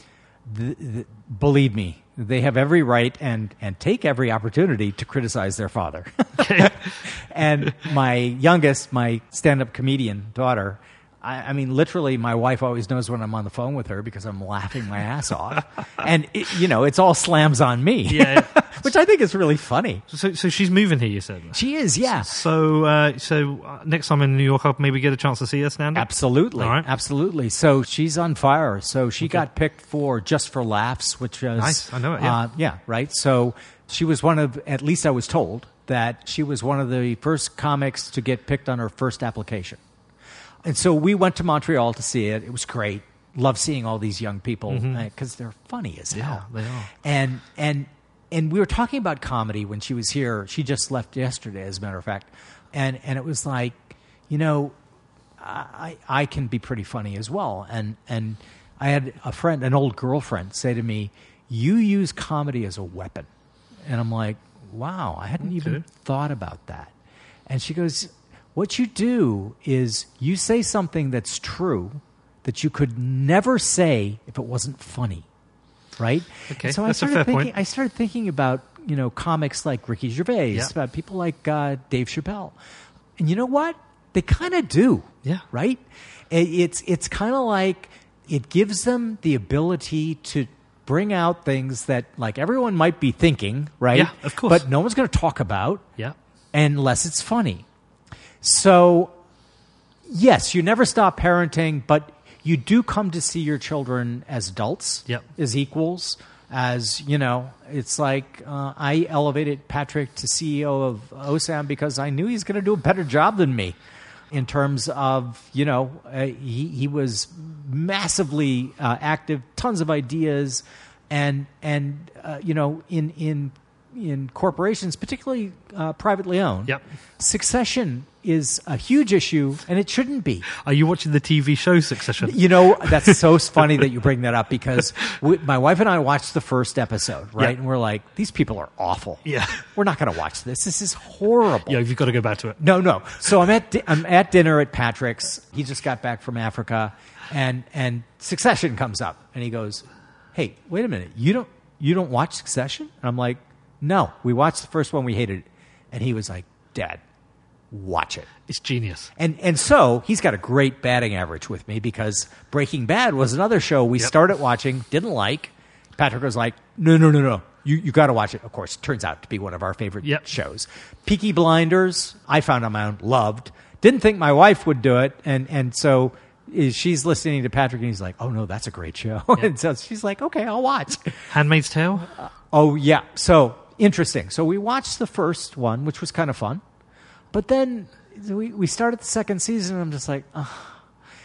th- th- believe me, they have every right and and take every opportunity to criticize their father. Okay. <laughs> and my youngest, my stand-up comedian daughter. I, I mean, literally, my wife always knows when I'm on the phone with her because I'm laughing my ass off, <laughs> and it, you know, it's all slams on me. Yeah. <laughs> which I think is really funny. so so she's moving here. You said. She is, yeah. So uh, so uh, next time in New York, I'll maybe get a chance to see her stand. Absolutely, All right. absolutely. So she's on fire. So she got picked for Just for Laughs, which was Nice. I know it, yeah. uh, yeah, right. So she was one of, at least I was told that she was one of the first comics to get picked on her first application. And so we went to Montreal to see it. It was great. Love seeing all these young people because they're funny as hell. Mm-hmm. Yeah, they are. And and and we were talking about comedy when she was here. She just left yesterday, as a matter of fact. And and it was like, you know, I I can be pretty funny as well. And and I had a friend, an old girlfriend, say to me, "You use comedy as a weapon," and I'm like, "Wow, I hadn't even thought about that." And she goes, "What you do is you say something that's true that you could never say if it wasn't funny." Right? Okay, And so that's a I started fair thinking point. I started thinking about, you know, comics like Ricky Gervais, Yeah. about people like uh, Dave Chappelle. And you know what? They kind of do Yeah. right? It's it's kind of like it gives them the ability to bring out things that like everyone might be thinking, right? Yeah, of course. But no one's going to talk about Yeah. unless it's funny. So, yes, you never stop parenting, but you do come to see your children as adults, Yep. as equals. As you know, it's like uh, I elevated Patrick to CEO of OSAM because I knew he's going to do a better job than me in terms of you know uh, he he was massively uh, active, tons of ideas, and and uh, you know in in in corporations, particularly uh, privately owned, Yep. succession is a huge issue, and it shouldn't be. Are you watching the TV show Succession? You know, that's so <laughs> funny that you bring that up because we, my wife and I watched the first episode, right? Yeah. And we're like, these people are awful. Yeah. We're not going to watch this. This is horrible. Yeah, you've got to go back to it. No, no. So I'm at di- I'm at dinner at Patrick's. He just got back from Africa, and and Succession comes up, and he goes, "Hey, wait a minute. You don't you don't watch Succession?" And I'm like, "No, we watched the first one. We hated it." And he was like, "Dad, watch it." It's genius. And and so he's got a great batting average with me because Breaking Bad was another show we Yep. started watching, didn't like. Patrick was like, no, no, no, no. You, you got to watch it. Of course, turns out to be one of our favorite Yep. shows. Peaky Blinders, I found on my own, loved. Didn't think my wife would do it. And, and so is- she's listening to Patrick and he's like, oh no, that's a great show. <laughs> and so she's like, okay, I'll watch. Handmaid's Tale. Uh, oh yeah. So interesting. So we watched the first one, which was kind of fun, but then we we started the second season. and I'm just like, oh,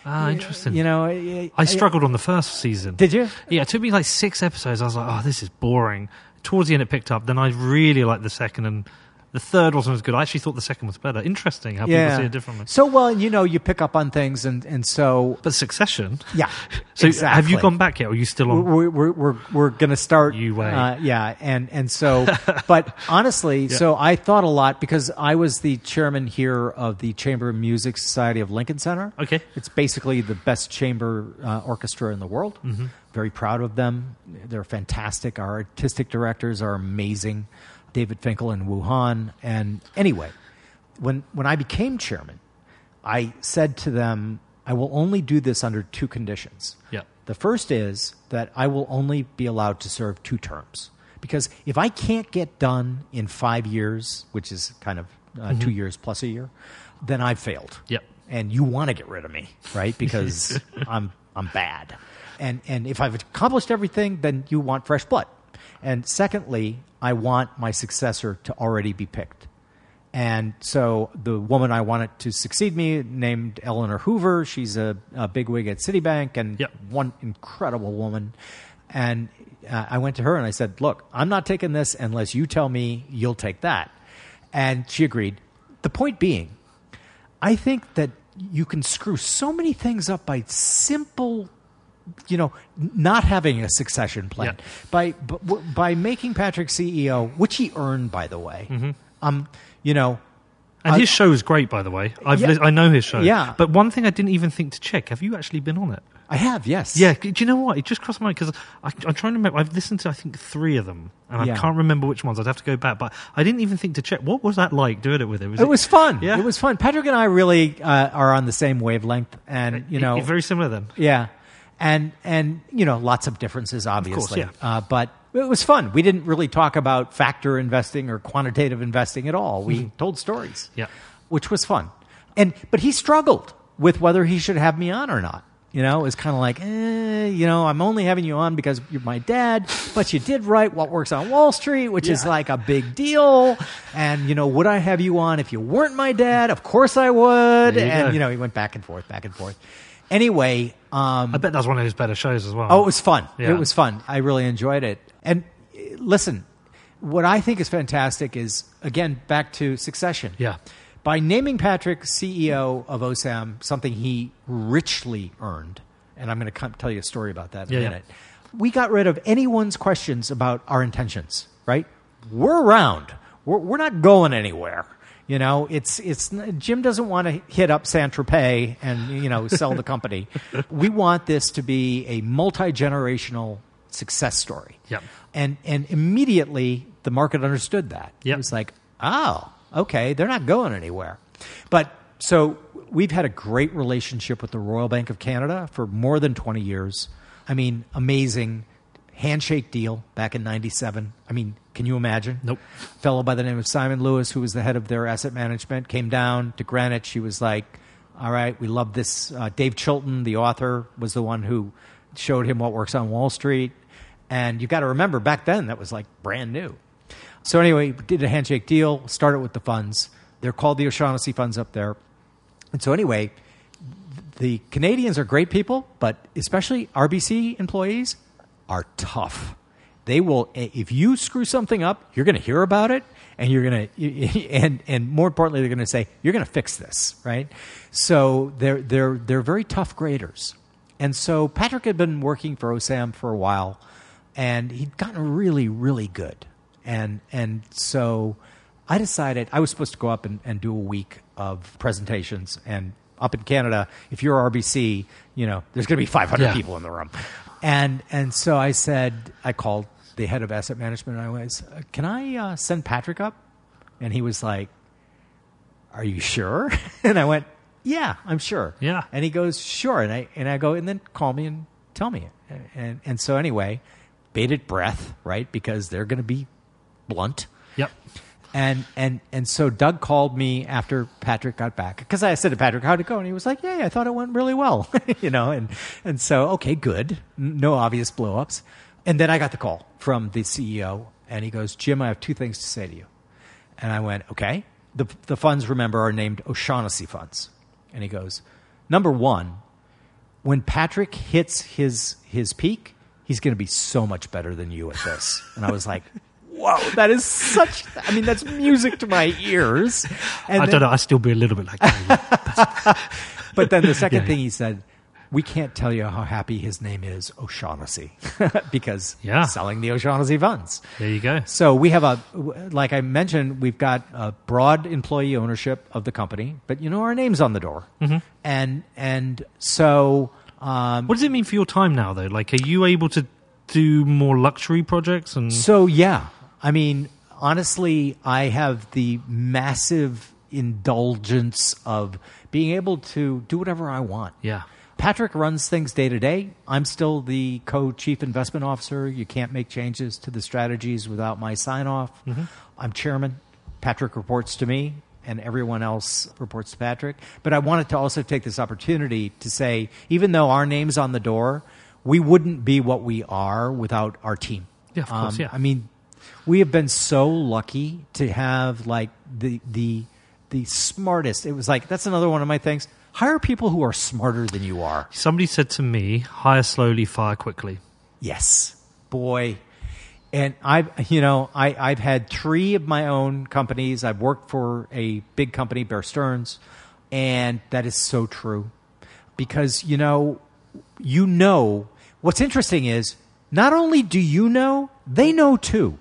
Ah, interesting. you know, I, I struggled on the first season. Did you? Yeah, it took me like six episodes. I was like, oh, this is boring. Towards the end, it picked up. Then I really liked the second, and the third wasn't as good. I actually thought the second was better. Interesting how people see it differently. So well, you know, you pick up on things, and and so But Succession. yeah. <laughs> So exactly. have you gone back yet? Or are you still on? We're we're we're, we're going to start. You wait. Uh, yeah, and and so, <laughs> but honestly, so I thought a lot because I was the chairman here of the Chamber of Music Society of Lincoln Center. Okay. it's basically the best chamber uh, orchestra in the world. Mm-hmm. Very proud of them. They're fantastic. Our artistic directors are amazing. David Finckel and Wu Han. And anyway, when when I became chairman, I said to them, I will only do this under two conditions. Yeah. The first is that I will only be allowed to serve two terms. Because if I can't get done in five years, which is kind of uh, two years plus a year, then I've failed. Yep. And you want to get rid of me, right? Because <laughs> I'm I'm bad. And and if I've accomplished everything, then you want fresh blood. And secondly, I want my successor to already be picked. And so the woman I wanted to succeed me named Elinor Hoover. She's a, a bigwig at Citibank and Yep. one incredible woman. And uh, I went to her and I said, Look, I'm not taking this unless you tell me you'll take that. And she agreed. The point being, I think that you can screw so many things up by simple you know, not having a succession plan Yeah. by b- by making Patrick CEO, which he earned, by the way. Mm-hmm. Um, you know, And I- his show is great, by the way. I've Yeah. I know his show. Yeah. But one thing I didn't even think to check: Have you actually been on it? I have yes, Yeah. Do you know what? It just crossed my mind because I'm trying to remember. I've listened to I think three of them, and Yeah. I can't remember which ones. I'd have to go back, but I didn't even think to check. What was that like doing it with him? It was fun. Yeah. It was fun. Patrick and I really uh, are on the same wavelength, and you know, very similar then. Yeah, and and you know, lots of differences, obviously. yeah. uh, but it was fun. We didn't really talk about factor investing or quantitative investing at all. We told stories. Yeah. which was fun. And but he struggled with whether he should have me on or not. You know, it's kind of like, eh, you know, I'm only having you on because you're my dad, but you did write What Works on Wall Street, which is like a big deal. And, you know, would I have you on if you weren't my dad? Of course I would. And, go. you know, he went back and forth, back and forth. Anyway, um, I bet that was one of his better shows as well. Oh, it was fun. Yeah. It was fun. I really enjoyed it. And uh, listen, what I think is fantastic is again back to Succession. Yeah. By naming Patrick CEO of OSAM, something he richly earned, and I'm going to come tell you a story about that in Yeah, a yeah. minute. We got rid of anyone's questions about our intentions. Right? We're around. We're, we're not going anywhere. You know, it's it's Jim doesn't want to hit up Saint Tropez and you know sell the company. <laughs> we want this to be a multi generational success story. Yep. And and immediately the market understood that. Yep. It was like, oh, okay, they're not going anywhere. But so we've had a great relationship with the Royal Bank of Canada for more than 20 years. I mean, amazing handshake deal back in 97. I mean, can you imagine? Nope. A fellow by the name of Simon Lewis, who was the head of their asset management, came down to Greenwich. He was like, "All right, we love this." Uh, Dave Chilton, the author, was the one who showed him what works on Wall Street. And you've got to remember, back then that was like brand new. So anyway, did a handshake deal. Started with the funds. They're called the O'Shaughnessy funds up there. And so anyway, the Canadians are great people, but especially RBC employees are tough. They will eh, if you screw something up, you're going to hear about it and you're going <laughs> to and and more importantly they're going to say you're going to fix this, right? So they're they're they're very tough graders. And so Patrick had been working for OSAM for a while and he'd gotten really really good. And and so I decided I was supposed to go up and, and do a week of presentations and up in Canada, if you're RBC, you know, there's going to be 500 Yeah. people in the room. And and so I said, I called the head of asset management. And I was, uh, can I uh, send Patrick up? And he was like, Are you sure? <laughs> and I went, Yeah, I'm sure. Yeah. And he goes, Sure. And I and I go, and then call me and tell me. And and, and so anyway, bated breath, right? Because they're going to be blunt. Yep. And and and so Doug called me after Patrick got back because I said to Patrick, "How'd it go?" And he was like, "Yeah, yeah, I thought it went really well," <laughs> you know. And and so okay, good, no obvious blowups. And then I got the call from the CEO, and he goes, "Jim, I have two things to say to you." And I went, "Okay." The the funds, remember, are named O'Shaughnessy funds. And he goes, "Number one, when Patrick hits his his peak, he's going to be so much better than you at this." And I was like, <laughs> "Whoa, that is such! I mean, that's music to my ears." And I then- don't know. I still be a little bit like, oh, <laughs> But then the second Yeah. thing he said, "We can't tell you how happy his name is, O'Shaughnessy, <laughs> because Yeah. selling the O'Shaughnessy funds." there you go. So we have a, like I mentioned, we've got a broad employee ownership of the company, but you know our name's on the door, Mm-hmm. and and so um, What does it mean for your time now, though? Like, are you able to do more luxury projects? And So yeah, I mean, honestly, I have the massive indulgence of being able to do whatever I want. yeah, Patrick runs things day to day. I'm still the co-chief investment officer. You can't make changes to the strategies without my sign off. Mm-hmm. I'm chairman. Patrick reports to me and everyone else reports to Patrick. But I wanted to also take this opportunity to say even though our name's on the door, we wouldn't be what we are without our team. Yeah, of course, um, yeah. I mean, we have been so lucky to have like the the the smartest. It was like that's another one of my things. Hire people who are smarter than you are. somebody said to me, "Hire slowly, fire quickly." Yes, boy. And I've, you know, I, I've had three of my own companies. I've worked for a big company, Bear Stearns, and that is so true. Because, you know, you know, what's interesting is not only do you know, they know too.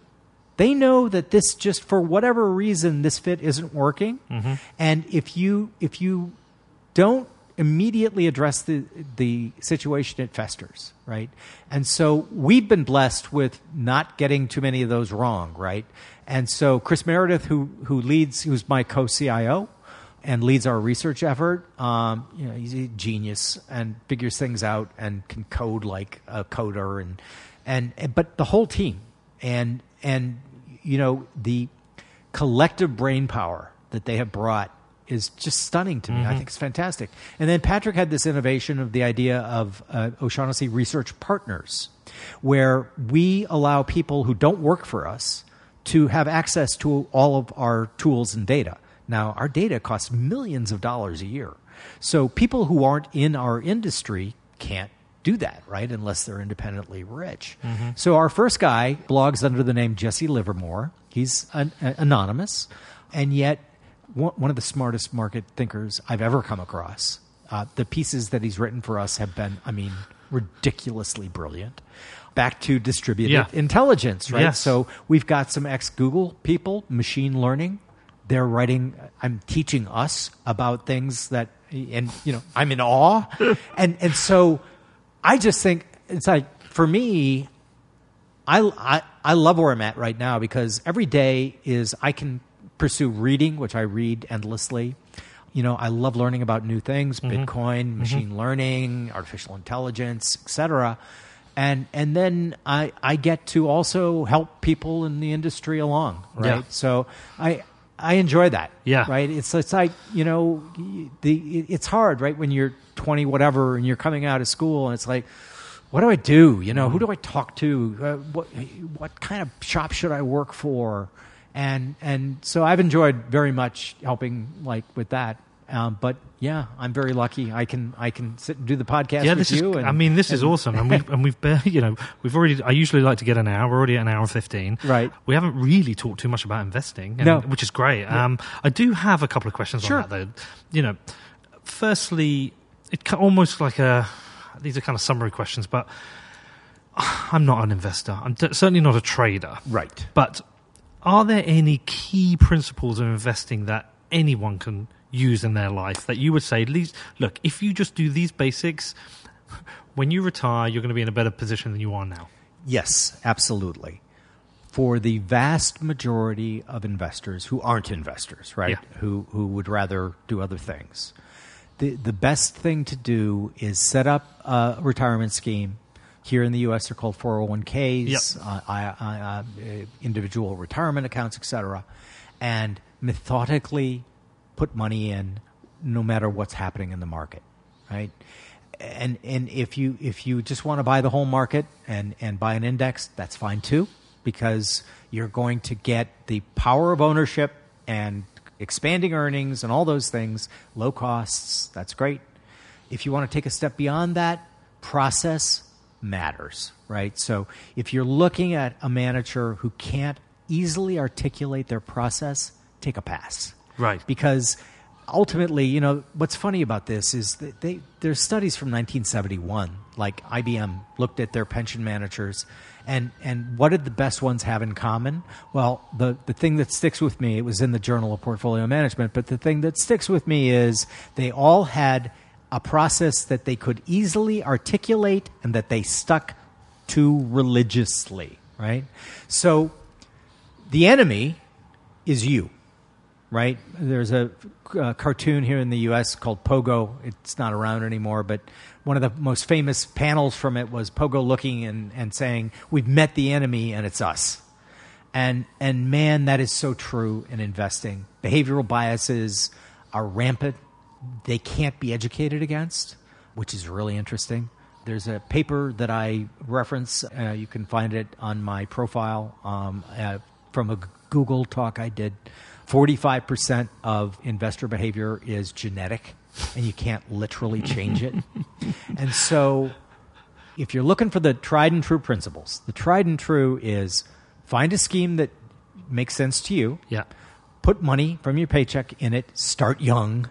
They know that this just for whatever reason this fit isn't working. Mm-hmm. And if you if you don't immediately address the the situation it festers right? And so we've been blessed with not getting too many of those wrong right? And so chris meredith who who leads who's my co-cio and leads our research effort um, you know he's a genius and figures things out and can code like a coder and and, and but the whole team and and you know the collective brain power that they have brought is just stunning to me. I think it's fantastic. And then Patrick had this innovation of the idea of uh, O'Shaughnessy Research Partners, where we allow people who don't work for us to have access to all of our tools and data. Now, our data costs millions of dollars a year. So people who aren't in our industry can't do that, right? Unless they're independently rich. So our first guy blogs under the name Jesse Livermore. He's an, anonymous, and yet one of the smartest market thinkers I've ever come across. Uh, the pieces that he's written for us have been, I mean, ridiculously brilliant. Back to distributed Yeah. intelligence, right? Yes. So we've got some ex Google people, machine learning. They're writing. I'm teaching us about things that, and you know, I'm in awe, <laughs> and and so I just think it's like for me, I, I I love where I'm at right now because every day is I can pursue reading, which I read endlessly. You know, I love learning about new things, mm-hmm. Bitcoin, mm-hmm. machine learning, artificial intelligence, etc. And and then I I get to also help people in the industry along, right? Yeah. So I I enjoy that. Yeah. Right. It's it's like you know the it's hard right when you're 20 whatever and you're coming out of school and it's like what do I do? You know, who mm-hmm. do I talk to? Uh, what what kind of shop should I work for? And and so I've enjoyed very much helping like with that. Um, but yeah, I'm very lucky. I can I can sit and do the podcast yeah, with this is. and- I mean, this is awesome, and we've and we've barely, you know, we've already. I usually like to get an hour. We're already at an hour and fifteen. Right. We haven't really talked too much about investing, and, No. which is great. Um, I do have a couple of questions Sure. on that, though. You know, firstly, it almost like a. These are kind of summary questions, but <sighs> I'm not an investor. I'm d- certainly not a trader. Right. But are there any key principles of investing that anyone can use in their life that you would say, at least, look, if you just do these basics, when you retire, you're going to be in a better position than you are now? Yes, absolutely. For the vast majority of investors who aren't investors, right? Yeah. Who who would rather do other things. The the best thing to do is set up a retirement scheme. Here in the U.S., they're called 401ks, Yep. uh, I, I, uh, individual retirement accounts, etc., and methodically put money in, no matter what's happening in the market, right? And and if you if you just want to buy the whole market and and buy an index, that's fine too, because you're going to get the power of ownership and expanding earnings and all those things, low costs. That's great. If you want to take a step beyond that, process matters, right? So if you're looking at a manager who can't easily articulate their process, take a pass. Right. Because ultimately, you know, what's funny about this is that they there's studies from 1971, like IBM looked at their pension managers and and what did the best ones have in common? Well, the the thing that sticks with me, it was in the Journal of Portfolio Management, but the thing that sticks with me is they all had a process that they could easily articulate and that they stuck to religiously, right? So the enemy is you, right? There's a uh, cartoon here in the U.S. called Pogo. It's not around anymore, but one of the most famous panels from it was Pogo looking and, and saying, "We've met the enemy, and it's us." And and man, that is so true in investing. Behavioral biases are rampant. They can't be educated against, which is really interesting. There's a paper that I reference. Uh, you can find it on my profile um, uh, from a Google talk I did. 45% of investor behavior is genetic, and you can't literally change it. <laughs> and so, if you're looking for the tried and true principles, the tried and true is find a scheme that makes sense to you Yeah. put money from your paycheck in it start young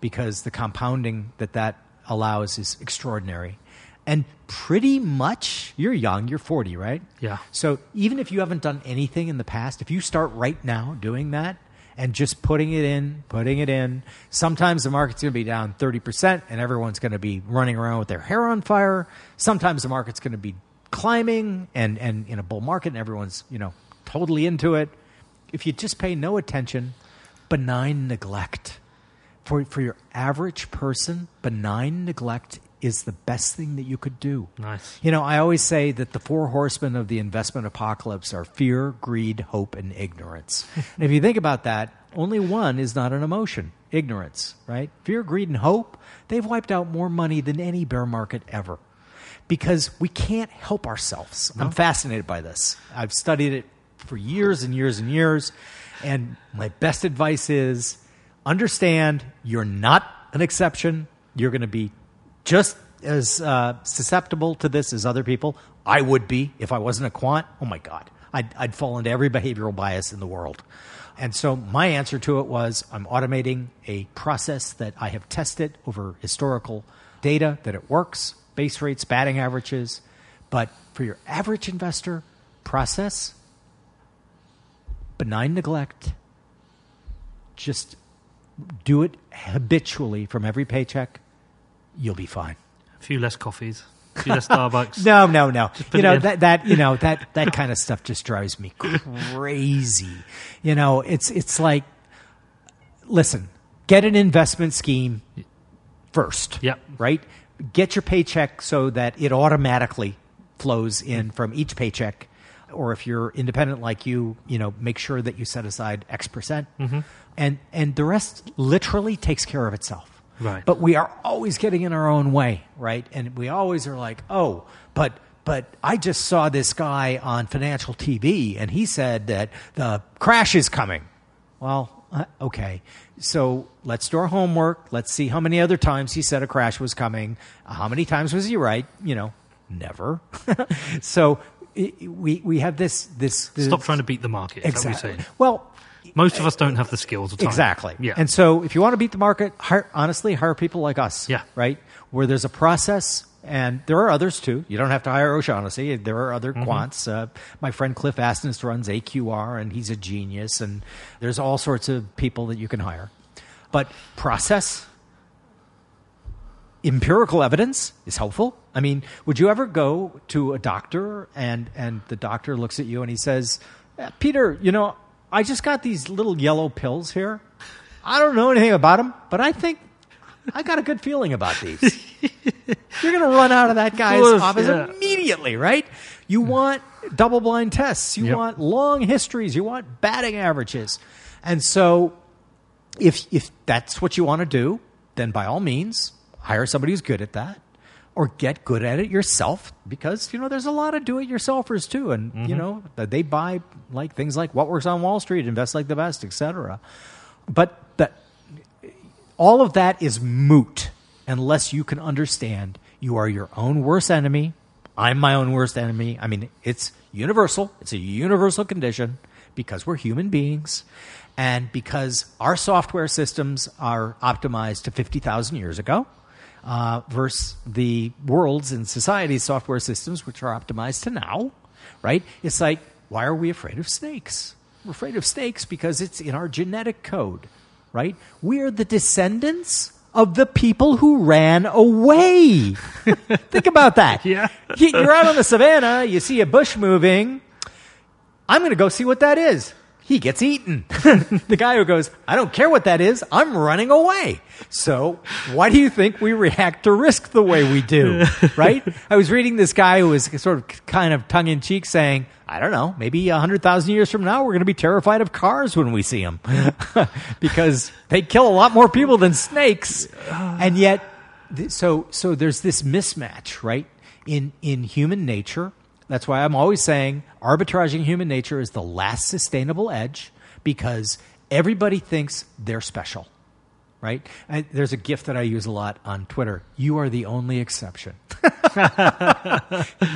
because the compounding that that allows is extraordinary and pretty much you're young you're 40 right Yeah. so even if you haven't done anything in the past if you start right now doing that and just putting it in putting it in sometimes the market's going to be down 30% and everyone's going to be running around with their hair on fire sometimes the market's going to be climbing and, and in a bull market and everyone's you know totally into it if you just pay no attention, benign neglect. For, for your average person, benign neglect is the best thing that you could do. Nice. You know, I always say that the four horsemen of the investment apocalypse are fear, greed, hope, and ignorance. <laughs> and if you think about that, only one is not an emotion ignorance, right? Fear, greed, and hope, they've wiped out more money than any bear market ever because we can't help ourselves. I'm fascinated by this. I've studied it for years and years and years. And my best advice is understand you're not an exception. You're going to be just as uh, susceptible to this as other people. I would be if I wasn't a quant. Oh my God. I'd, I'd fall into every behavioral bias in the world. And so my answer to it was I'm automating a process that I have tested over historical data that it works, base rates, batting averages. But for your average investor, process, benign neglect, just do it habitually from every paycheck, you'll be fine. A few less coffees, a few less Starbucks. <laughs> No, no, no. You know that that you know that <laughs> that kind of stuff just drives me crazy. You know, it's it's like listen, get an investment scheme first. Yep. Right? Get your paycheck so that it automatically flows in from each paycheck. Or if you're independent like you, you know, make sure that you set aside X percent. Mm-hmm. And and the rest literally takes care of itself. Right. But we are always getting in our own way, right? And we always are like, oh, but but I just saw this guy on financial TV and he said that the crash is coming. Well, uh, okay, so let's do our homework. Let's see how many other times he said a crash was coming. How many times was he right? You know, never. <laughs> so we we have this this, this Stop trying to beat the market. Exactly. that what you're saying? Well, Most of us don't have the skills or time. Exactly. Yeah. And so if you want to beat the market, hire, honestly, hire people like us. Yeah. Right? Where there's a process, and there are others too. You don't have to hire O'Shaughnessy. There are other Mm-hmm. quants. Uh, my friend Cliff Asness runs AQR, and he's a genius. And there's all sorts of people that you can hire. But process, empirical evidence is helpful. I mean, would you ever go to a doctor and and the doctor looks at you and he says, "Eh, "Peter, you know, I just got these little yellow pills here. I don't know anything about them, but I think I got a good feeling about these." <laughs> You're going to run out of that guy's office yeah. immediately, right? You want double blind tests, you Yep. want long histories, you want batting averages. And so if if that's what you want to do, then by all means, hire somebody who's good at that or get good at it yourself because you know there's a lot of do-it-yourselfers too and you mm-hmm. know that they buy like things like what works on wall street invest like the best etc but that all of that is moot unless you can understand you are your own worst enemy. I'm my own worst enemy. I mean, it's universal. It's a universal condition because we're human beings and because our software systems are optimized to 50,000 years ago uh, versus the world's and society's software systems, which are optimized to now, right? It's like, why are we afraid of snakes? We're afraid of snakes because it's in our genetic code, right? We are the descendants of the people who ran away. <laughs> Think about that. Yeah. You- You're out on the savannah, you see a bush moving. I'm going to go see what that is. He gets eaten. <laughs> the guy who goes, I don't care what that is, I'm running away. So, why do you think we react to risk the way we do? <laughs> right? I was reading this guy who was sort of kind of tongue in cheek saying, I don't know, maybe 100,000 years from now, we're going to be terrified of cars when we see them <laughs> because they kill a lot more people than snakes. And yet, so, so there's this mismatch, right? In, in human nature. That's why I'm always saying arbitraging human nature is the last sustainable edge because everybody thinks they're special right? I, there's a gif that I use a lot on Twitter. You are the only exception. <laughs>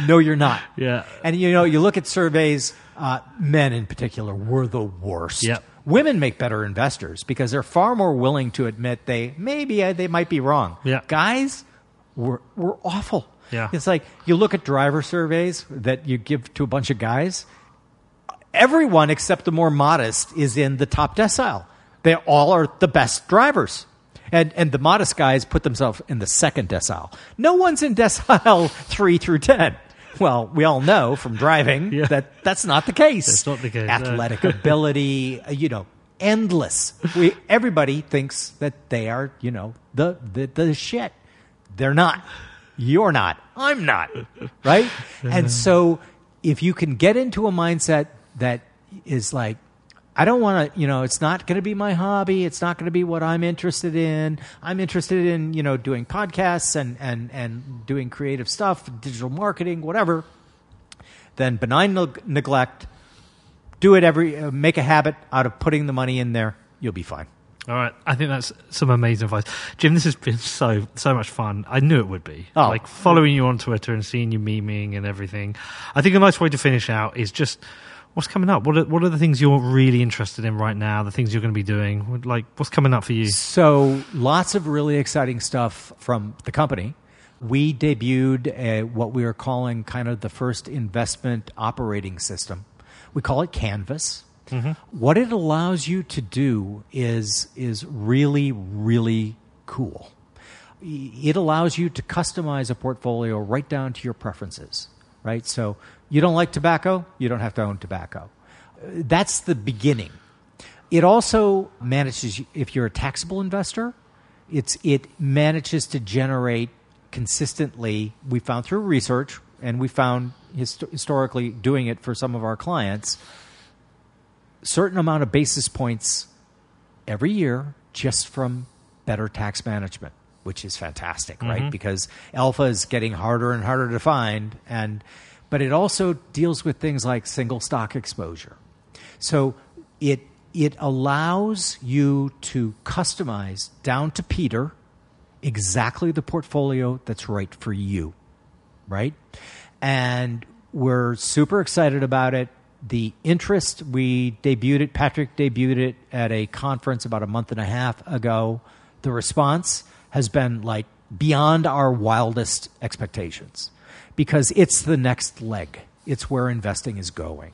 no, you're not. Yeah. And you know, you look at surveys, uh, men in particular were the worst. Yep. Women make better investors because they're far more willing to admit they maybe uh, they might be wrong. Yeah. Guys were were awful. Yeah. It's like you look at driver surveys that you give to a bunch of guys. Everyone except the more modest is in the top decile. They all are the best drivers. And, and the modest guys put themselves in the second decile. No one's in decile <laughs> three through 10. Well, we all know from driving <laughs> Yeah. that that's not the case. That's not the case, no. Athletic <laughs> ability, uh, you know, endless. We, everybody thinks that they are, you know, the, the, the shit. They're not. You're not. I'm not. Right? <laughs> and so if you can get into a mindset that is like, I don't want to, you know, it's not going to be my hobby. It's not going to be what I'm interested in. I'm interested in, you know, doing podcasts and, and, and doing creative stuff, digital marketing, whatever. Then benign neg- neglect, do it every, uh, make a habit out of putting the money in there. You'll be fine. All right, I think that's some amazing advice, Jim. This has been so so much fun. I knew it would be. Oh. Like following you on Twitter and seeing you memeing and everything. I think a nice way to finish out is just what's coming up. What are, what are the things you're really interested in right now? The things you're going to be doing. Like what's coming up for you? So, lots of really exciting stuff from the company. We debuted a, what we are calling kind of the first investment operating system. We call it Canvas. What it allows you to do is is really really cool. It allows you to customize a portfolio right down to your preferences, right? So you don't like tobacco, you don't have to own tobacco. Uh, That's the beginning. It also manages, if you're a taxable investor, it's, it manages to generate consistently, we found through research, and we found hist- historically doing it for some of our clients, certain amount of basis points every year just from better tax management, which is fantastic, right? Mm-hmm. Because alpha is getting harder and harder to find, and but it also deals with things like single stock exposure. So it it allows you to customize down to Peter exactly the portfolio that's right for you, right? And we're super excited about it. The interest, we debuted it, Patrick debuted it at a conference about a month and a half ago. The response has been like beyond our wildest expectations because it's the next leg. It's where investing is going.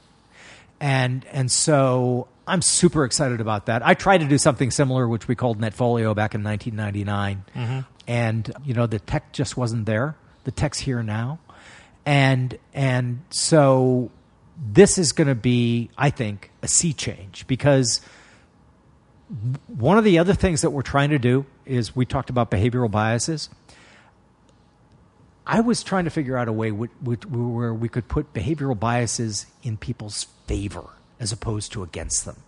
And and so I'm super excited about that. I tried to do something similar, which we called Netfolio back in 1999, mm-hmm. and you know the tech just wasn't there. The tech's here now, and and so this is going to be, I think, a sea change because one of the other things that we're trying to do is we talked about behavioral biases. I was trying to figure out a way wh- wh- where we could put behavioral biases in people's favor as opposed to against them.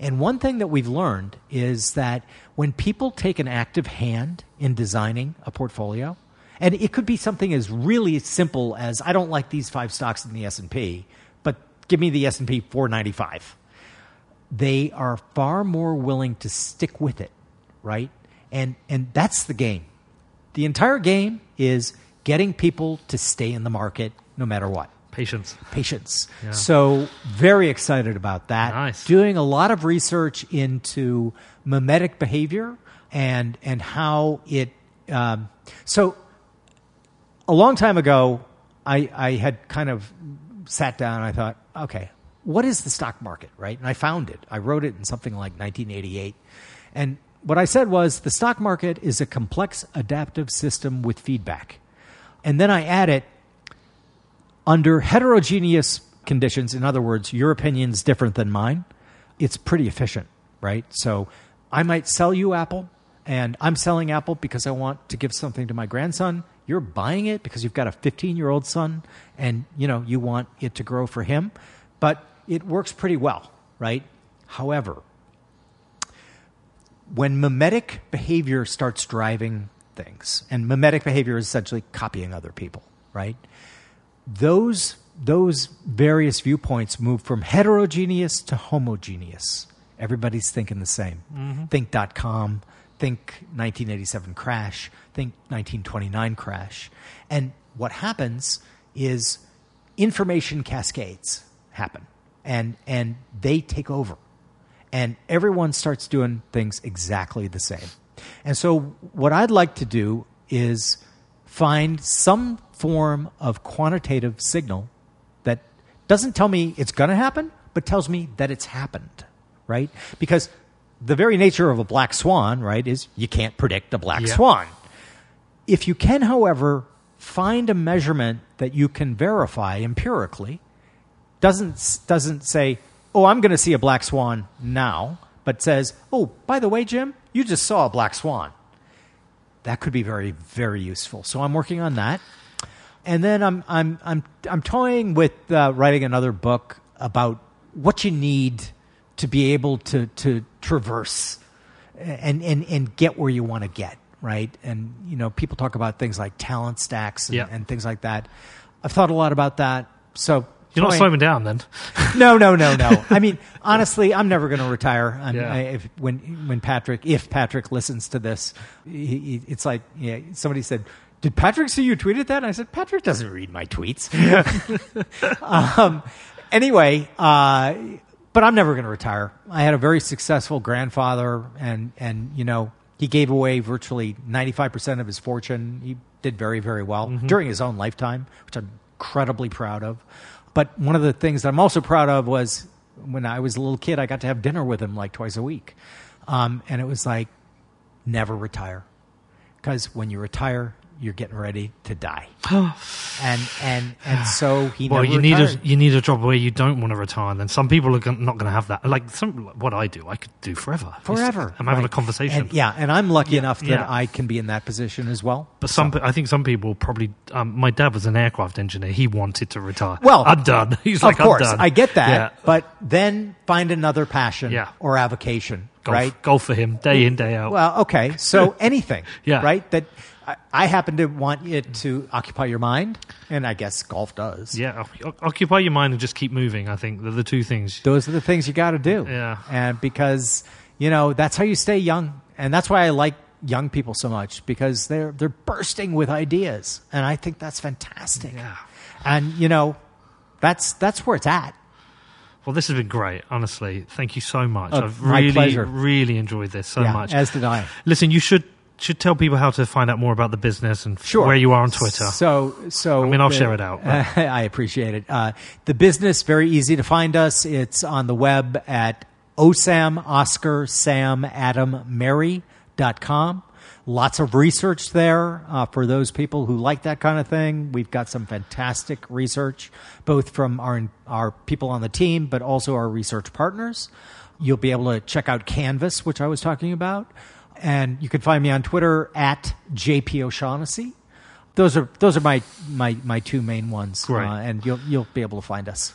And one thing that we've learned is that when people take an active hand in designing a portfolio, and it could be something as really simple as I don't like these five stocks in the S&P, give me the S&P 495. They are far more willing to stick with it, right? And and that's the game. The entire game is getting people to stay in the market no matter what Patience. patience. Yeah. So very excited about that. Nice. Doing a lot of research into mimetic behavior and and how it. Um, so a long time ago, I I had kind of sat down. I thought, okay, what is the stock market, right? And I found it. I wrote it in something like 1988, and what I said was the stock market is a complex adaptive system with feedback. And then I added under heterogeneous conditions, in other words, your opinion's different than mine, it's pretty efficient, right? So I might sell you Apple, and I'm selling Apple because I want to give something to my grandson. You're buying it because you've got a 15 year old son, and you know you want it to grow for him. But it works pretty well, right? However, when mimetic behavior starts driving things, and mimetic behavior is essentially copying other people, right? Those those various viewpoints move from heterogeneous to homogeneous. Everybody's thinking the same. Mm-hmm. Think dot com, think 1987 crash, think 1929 crash. And what happens is information cascades happen and and they take over and everyone starts doing things exactly the same. And so, what I'd like to do is find some form of quantitative signal that doesn't tell me it's going to happen, but tells me that it's happened, right? Because the very nature of a black swan, right, is you can't predict a black Yeah. swan. If you can, however, find a measurement that you can verify empirically, doesn't doesn't say, "Oh, I'm going to see a black swan now," but says, "Oh, by the way, Jim, you just saw a black swan." That could be very very useful. So I'm working on that, and then I'm I'm I'm I'm toying with uh, writing another book about what you need to be able to to traverse and and and get where you want to get right and you know people talk about things like talent stacks and, Yeah. and things like that i've thought a lot about that so You're not slowing down then. <laughs> no, no, no, no. <laughs> I mean, honestly, I'm never going to retire. I'm, Yeah. I, if, when when Patrick, if Patrick listens to this, he, he- it's like yeah, somebody said. Did Patrick see you tweeted that? And I said, Patrick doesn't read my tweets. <laughs> um, anyway, uh, but I'm never going to retire. I had a very successful grandfather, and and you know he gave away virtually 95 percent of his fortune. He did very very well during his own lifetime, which I'm incredibly proud of. But one of the things that I'm also proud of was when I was a little kid, I got to have dinner with him like twice a week, um, and it was like never retire because when you retire, you're getting ready to die. <sighs> and and and so he Well, you need a you need a job where you don't want to retire. Then some people are not going to have that. Like some what I do, I could do forever. forever. I'm having a conversation. And, yeah, and I'm lucky enough that yeah. I can be in that position as well. But some, pe- I think some people probably. Um, my dad was an aircraft engineer. He wanted to retire. Well, I'm done. <laughs> He's like, of course. I get that. Yeah. But then find another passion Yeah. or avocation, golf, right? golf for him, day in, day out. Well, okay. So <laughs> anything, Yeah. right? That I, I happen to want it to occupy your mind, and I guess golf does. Yeah, o- occupy your mind and just keep moving. I think they're the two things. Those are the things you got to do. Yeah. and because you know that's how you stay young, and that's why I like young people so much because they're they're bursting with ideas, and I think that's fantastic. Yeah. and you know, that's that's where it's at. Well, this has been great. Honestly, thank you so much. Oh, I've my really, pleasure. really enjoyed this so yeah, much. as did I. Listen, you should should tell people how to find out more about the business and Sure. where you are on Twitter. So, so I mean, I'll the- share it out, but- <laughs> I appreciate it. Uh, the business very easy to find us. It's on the web at osam oscar sam adam mary dot com. Lots of research there uh, for those people who like that kind of thing. We've got some fantastic research, both from our our people on the team, but also our research partners. You'll be able to check out Canvas, which I was talking about, and you can find me on Twitter at JP O'Shaughnessy those are those are my my my two main ones, Great. uh, and you'll you'll be able to find us.